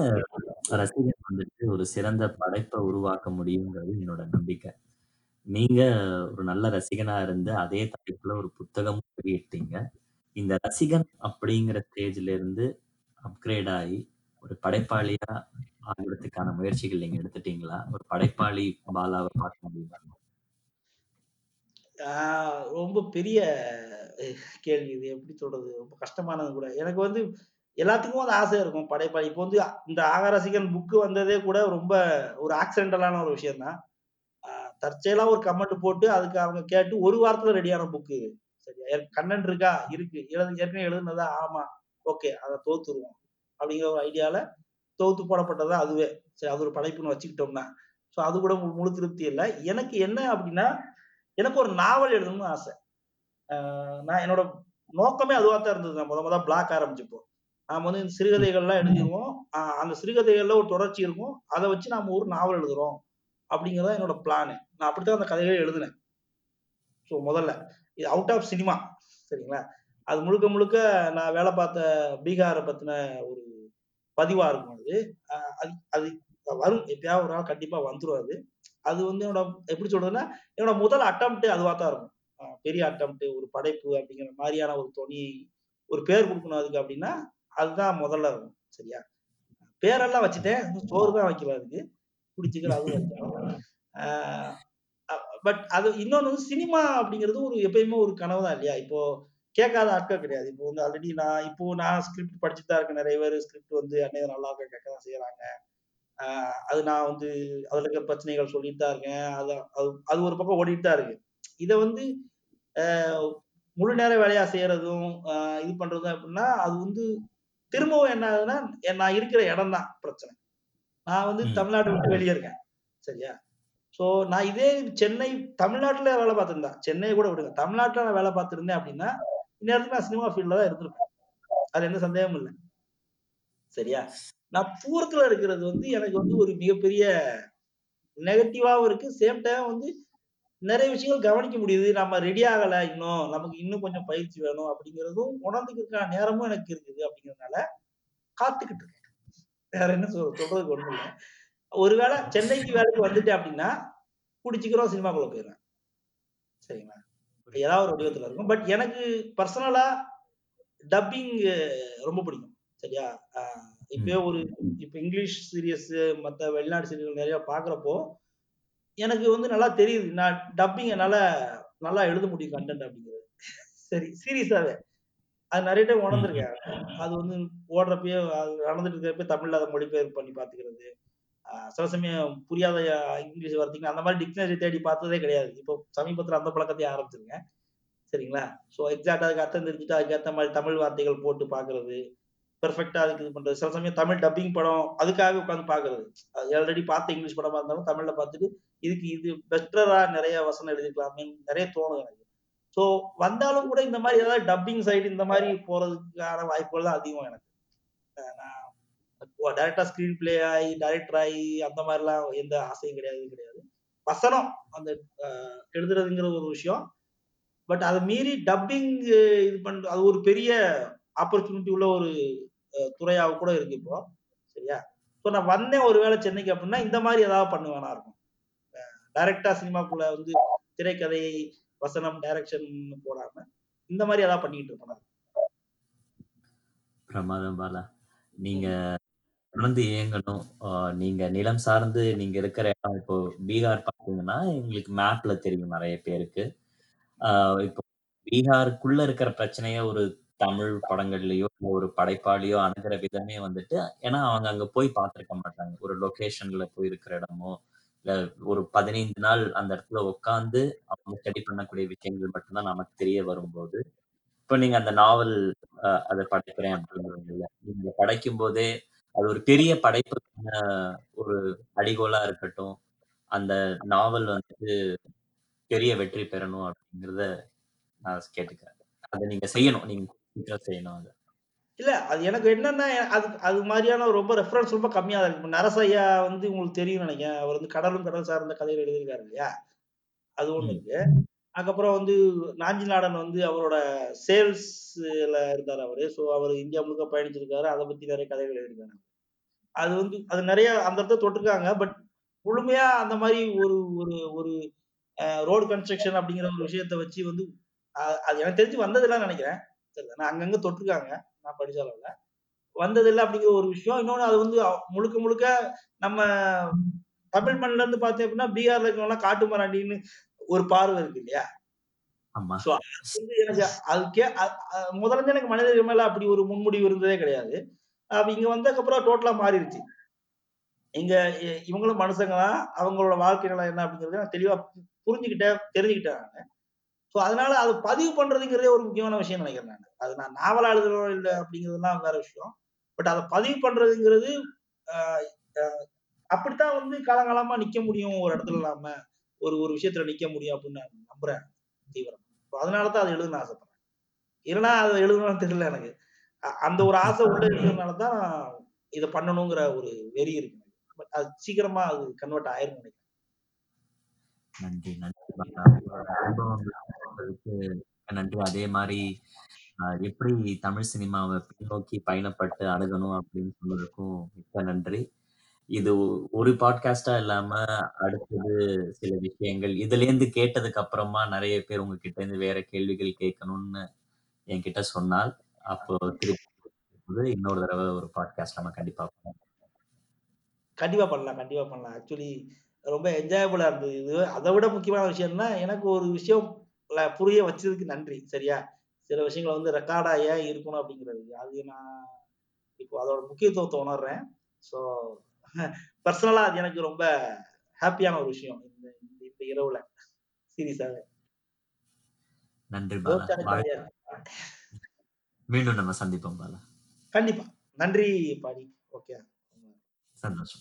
ரசிகன் வந்துட்டு ஒரு சிறந்த படைப்ப உருவாக்க முடியுங்கிறது என்னோட நம்பிக்கை. நீங்க ஒரு நல்ல ரசிகனா இருந்து அதே தலைப்புல ஒரு புத்தகமும் வெளியிட்டீங்க. இந்த ரசிகன் அப்படிங்கிற ஸ்டேஜ்ல இருந்து அப்கிரேட் ஆயி ஒரு படைப்பாளியா ஆகுறதுக்கான முயற்சிகள் நீங்க எடுத்துட்டீங்களா? ஒரு படைப்பாளி பாலாவ பார்க்க முடியுமா? ஆ ரொம்ப பெரிய கேள்வி இது. எப்படி சொல்றது? ரொம்ப கஷ்டமானது கூட. எனக்கு வந்து எல்லாத்துக்கும் அது ஆசை இருக்கும். படைப்பாளி இப்போ வந்து இந்த ஆகாரசிகன் புக் வந்ததே கூட ரொம்ப ஒரு ஆக்சிடென்டலான ஒரு விஷயம் தான். தற்செயலா ஒரு கமெண்ட் போட்டு அதுக்கு அவங்க கேட்டு ஒரு வாரத்துல ரெடியான புக்கு சரியா? கண்ணன் இருக்கா? இருக்கு. எழுது ஏற்கனவே எழுதுனதா? ஆமா. ஓகே. அதை தோத்துருவோம். அப்படிங்கிற ஒரு ஐடியால தொகுத்து போடப்பட்டது அதுவே. சரி அது ஒரு படைப்புன்னு வச்சுக்கிட்டோம்னா. ஸோ அது கூட முழு திருப்தி இல்லை எனக்கு என்ன அப்படின்னா, எனக்கு ஒரு நாவல் எழுதணும்னு ஆசை. நான் என்னோட நோக்கமே அதுவாக தான் இருந்தது. நான் முத முத பிளாக் ஆரம்பிச்சப்போ. நாம வந்து இந்த சிறுகதைகள்லாம் எழுதிருவோம். அந்த சிறுகதைகள்ல ஒரு தொடர்ச்சி இருக்கும். அதை வச்சு நாம ஒரு நாவல் எழுதுறோம். அப்படிங்கிறது தான் என்னோட பிளானு. நான் அப்படித்தான் அந்த கதைகளை எழுதினேன். ஸோ முதல்ல. இது அவுட் ஆஃப் சினிமா. சரிங்களா? அது முழுக்க முழுக்க நான் வேலை பார்த்த பீகாரை பத்தின ஒரு பதிவா இருக்கும் அது. அது அது வரும். எப்பயாவது ஒரு நாள் கண்டிப்பா வந்துடும் அது. அது வந்து என்னோட எப்படி சொல்றதுன்னா, என்னோட முதல் அட்டம்ப்ட் அதுவா தான் இருக்கும். பெரிய அட்டம்ப்ட் ஒரு படைப்பு அப்படிங்கிற மாதிரியான ஒரு துணி ஒரு பேர் கொடுக்கணும் அதுக்கு அப்படின்னா, அதுதான் முதல்ல இருக்கும். சரியா? பேரெல்லாம் வச்சுட்டேன். சோறு தான் வைக்கல அதுக்கு. குடிச்சுக்கிற அதுவும் பட் அது இன்னொன்னு வந்து சினிமா அப்படிங்கிறது ஒரு எப்பயுமே ஒரு கனவு தான் இல்லையா? இப்போ கேட்காத ஆட்கள் கிடையாது. இப்போ வந்து ஆல்ரெடி நான் இப்போ நான் ஸ்கிரிப்ட் படிச்சுட்டு தான் இருக்கேன். நெறைய பேரு ஸ்கிரிப்ட் வந்து இது நல்லா இருக்கா கேட்க தான் செய்றாங்க. ஆ அது நான் வந்து அதுல இருக்க பிரச்சனைகள் சொல்லிட்டு தான் இருக்கேன். அது அது அது ஒரு பக்கம் ஓடிட்டு தான் இருக்கு. இத வந்து முழு நேர வேலையா செய்றதும், அ இது பண்றதும் எப்படின்னா, அது வந்து திரும்பவும் என்ன ஆகுதுன்னா, நான் இருக்கிற இடம் தான் பிரச்சனை. நான் வந்து. தமிழ்நாட்ட விட்டு வெளிய இருக்கேன். சரியா? ஸோ நான் இதே சென்னை தமிழ்நாட்டுல வேலை பார்த்திருந்தேன். சென்னையை கூட விடுங்க. தமிழ்நாட்டில் நான் வேலை பார்த்திருந்தேன் அப்படின்னா, இந்நேரத்துக்கு நான் சினிமா ஃபீல்டில் தான் இருந்திருப்பேன். அதுல எந்த சந்தேகமும் இல்ல. சரியா? நான் தூரத்துல இருக்கிறது வந்து எனக்கு வந்து ஒரு மிகப்பெரிய நெகட்டிவாகவும் இருக்கு. சேம் டைம் வந்து நிறைய விஷயங்கள் கவனிக்க முடியுது. நம்ம ரெடி ஆகலை இன்னும். நமக்கு இன்னும் கொஞ்சம் பயிற்சி வேணும் அப்படிங்கிறதும் உணர்ந்துக்கிறதுக்கான நேரமும் எனக்கு இருக்குது அப்படிங்கிறதுனால காத்துக்கிட்டு இருக்கேன். வேற என்ன சொல் சொல்றதுக்கு ஒன்றும் இல்லை ஒருவேள சென்னைக்கு வேலைக்கு வந்துட்டேன் அப்படின்னா, கூடிய சீக்கிரம் சினிமாக்குள்ள போயிருவேன். சரிங்களா? ஏதாவது ஒரு வடிவத்துல இருக்கும். பட் எனக்கு பர்சனலா டப்பிங் ரொம்ப பிடிக்கும். சரியா? ம். ஒரு இப்ப இங்கிலீஷ் சீரியஸ் மத்த வெளிநாட்டு சீரியல் நெறைய பார்க்குறப்போ, எனக்கு வந்து நல்லா தெரியுது. நான் டப்பிங் என்னால நல்லா எழுத முடியும் கன்டென்ட் அப்படிங்கிறது. சரி சீரியஸாவே. அது நெறைய டைம். உணர்ந்திருக்கேன். அது வந்து ஓடுறப்பயே அது நடந்துட்டு இருக்கிறப்ப தமிழ்ல அத மொழிபெயர்ப்பு பண்ணி பார்த்துக்கிறது. சில சமயம் புரியாத இங்கிலீஷ் வார்த்தைங்க அந்த மாதிரி டிக்ஷனரி தேடி பார்த்ததே கிடையாது. இப்போ சமீபத்தில் அந்த பழக்கத்தையும் ஆரம்பிச்சிருக்கேன். சரிங்களா? ஸோ எக்ஸாக்டாக அதுக்கு அர்த்தம் தெரிஞ்சுட்டு அதுக்கேற்ற மாதிரி தமிழ் வார்த்தைகள் போட்டு பார்க்கறது பெர்ஃபெக்டாக அதுக்கு இது பண்ணுறது சில சமயம் தமிழ் டப்பிங் படம் அதுக்காகவே உட்காந்து பார்க்கறது அது ஆல்ரெடி பார்த்த இங்கிலீஷ் படமாக இருந்தாலும் தமிழில் பார்த்துட்டு, இதுக்கு இது பெட்டரா நிறைய வசனம் எழுதிக்கலாமே நிறைய தோணும் எனக்கு. ஸோ வந்தாலும் கூட இந்த மாதிரி ஏதாவது டப்பிங் சைடு இந்த மாதிரி போறதுக்கான வாய்ப்புகள் தான் அதிகம் எனக்கு. நான் டேரக்டா ஸ்கிரீன் பிளே ஆகி டைரக்டர் ஆகி அந்த மாதிரிலாம் எந்த ஆசையும் கிடையாது, கிடையாது. வசனம் அந்த எழுதுறதுங்கிற ஒரு விஷயம். பட் அதை மீறி டப்பிங் இது பண்ற அது ஒரு பெரிய ஆப்பர்ச்சுனிட்டி உள்ள ஒரு துறையாக கூட இருக்கு இப்போ. சரியா? ஸோ நான் வந்தேன் ஒருவேளை சென்னைக்கு அப்படின்னா இந்த மாதிரி ஏதாவது பண்ணுவேனா இருக்கும். டைரக்டா சினிமாக்குள்ள வந்து திரைக்கதை, வசனம், டைரக்ஷன் போடாம, இந்த மாதிரி ஏதாவது பண்ணிட்டு இருப்பேன் பிரமாதம் பாலா. நீங்க தொடர்ந்து இயங்கணும். அ நீங்க நிலம் சார்ந்து நீங்க இருக்கிற இடம் இப்போ பீகார் பார்த்தீங்கன்னா, எங்களுக்கு மேப்ல தெரியும் நெறைய பேருக்கு. இப்போ பீகாருக்குள்ள இருக்கிற பிரச்சனைய ஒரு தமிழ் படங்கள்லயோ, இல்ல ஒரு படைப்பாளியோ அணுகுற விதமே வந்துட்டு ஏன்னா அவங்க அங்க போய் பார்த்துருக்க மாட்டாங்க. ஒரு லொகேஷன்ல போய் இருக்கிற இடமோ, இல்ல ஒரு 15 நாள் அந்த இடத்துல உட்காந்து அவங்க ஸ்டடி பண்ணக்கூடிய விஷயங்கள் மட்டும் தான் நமக்கு தெரிய வரும்போது, இப்ப நீங்க அந்த நாவல் அ அத படைக்கிறேன் அப்படிங்கிறீங்கல்ல. நீங்க படைக்கும்போதே அது ஒரு பெரிய படைப்புக்கான ஒரு அடிகோலா இருக்கட்டும். அந்த நாவல் வந்துட்டு பெரிய வெற்றி பெறணும் அப்படிங்கிறத நான் ஸ் கேட்டுக்கிறேன். அத நீங்க செய்யணும். நீங்க சீக்கிரம் செய்யணும் அத. இல்ல. அது எனக்கு என்னன்னா, அது அது மாரியான ரொம்ப ரெஃபரன்ஸ் ரொம்ப கம்மியா தான் இருக்கு. இப்ப நரசய்யா வந்து உங்களுக்கு தெரியும்னு நெனைக்கிறேன். அவர் வந்து கடலும் கடல் சார்ந்த கதைகள் எழுதியிருக்காரு இல்லையா? அது ஒண்ணு ம். இருக்கு. அதுக்கப்புறம் வந்து நாஞ்சி நாடன் வந்து அவரோட சேல்ஸ்ல இருந்தார் அவரு. ஸோ அவர் இந்தியா முழுக்க பயணிச்சிருக்காரு. அதை பத்தி நிறைய கதைகள் எழுதியிருக்காரு. அது வந்து அது நிறைய அந்த இடத்த தொட்டிருக்காங்க. பட் முழுமையா அந்த மாதிரி ஒரு ஒரு ஒரு ரோடு கன்ஸ்ட்ரக்ஷன் அப்படிங்கிற ஒரு விஷயத்த வச்சு வந்து அது எனக்கு தெரிஞ்சு வந்ததெல்லாம் நினைக்கிறேன் சரி நான் அங்கங்க தொட்டிருக்காங்க. நான் படிச்ச வந்ததில்லை அப்படிங்கிற ஒரு விஷயம். இன்னொன்னு அது வந்து முழுக்க முழுக்க நம்ம தமிழ் இருந்து பார்த்தேன் அப்படின்னா, பீகார்ல இருக்கிறவன்லாம் காட்டு மராண்டின்னு ஒரு பார்வை இருக்கு இல்லையா? எனக்கு முதல்ல எனக்கு மனிதர்கள் மேல அப்படி ஒரு முன்முடிவு இருந்ததே கிடையாது. இங்க வந்ததுக்கப்புறம் டோட்டலா மாறிருச்சு. இங்க இவங்களும் மனுஷங்க தான். அவங்களோட வாழ்க்கை நிலை என்ன அப்படிங்கிறத நான் தெளிவா புரிஞ்சுக்கிட்டேன், தெரிஞ்சுக்கிட்டேன் நானு. ஸோ அதனால அது பதிவு பண்றதுங்கிறதே ஒரு முக்கியமான விஷயம்னு நெனைக்கிறேன் நானு. அது நான் நாவலா எழுதுறோம் இல்ல அப்படிங்கிறதெல்லாம் வேற விஷயம். பட் அத பதிவு பண்றதுங்கிறது அப்படித்தான் வந்து காலங்காலமா நிக்க முடியும் ஒரு இடத்துல நாம. ஒரு ஒரு விஷயத்துல நிக்க முடியும் அப்படின்னு நான் நம்புறேன் தீவிரமா. ஸோ அதனால தான் அத எழுதணும்னு ஆசைப்படுறேன். இல்லன்னா அத எழுதணும்னு தெரியல எனக்கு. அந்த ஒரு ஆசை உள்ள இருக்கிறதுனால தான் இத பண்ணணுங்கிற ஒரு வெறி இருக்கு. அது சீக்கிரமா அது கன்வெர்ட் ஆயிரும்னு நெனைக்கிறேன். நன்றி, நன்றி நன்றி. அதே அ எப்படி தமிழ் சினிமாவ பின்னோக்கி பயணப்பட்டு அணுகணும் அப்படின்னு சொன்னதுக்கும் மிக்க நன்றி. இது ஒரு பாட்காஸ்ட்டா இல்லாம அடுத்தது சில விஷயங்கள் இதுலேருந்து கேட்டதுக்கு அப்புறமா நெறைய பேர் உங்ககிட்ட இருந்து வேற கேள்விகள் கேட்கணும்னு என்கிட்ட சொன்னால், அப்போ திருப்பி இன்னொரு தடவ ஒரு பாட்காஸ்ட் நம்ம கண்டிப்பா பண்ணலாம். கண்டிப்பா பண்ணலாம், கண்டிப்பா பண்ணலாம். ஆக்சுவலி ரொம்ப என்ஜாயபுளா இருந்தது இது. அத விட முக்கியமான விஷயம் எனக்கு ஒரு விஷயம் ல புரிய வச்சதுக்கு நன்றி. சரியா? சில விஷயங்கள வந்து ரெக்கார்டா ஏன் இருக்கணும் அப்படிங்கிறது. அது நான் இப்போ அதோட முக்கியத்துவத்த உணர்றேன். ஸோ பெர்சனலா அது எனக்கு ரொம்ப ஹேப்பியான ஒரு விஷயம். இந்த இந்த இரவுல. சீரியஸாவே. நன்றி. மீண்டும் நம்ம சந்திப்போம் பாலா. கண்டிப்பா. நன்றி பாடி. ஓகே. சந்தோஷம்.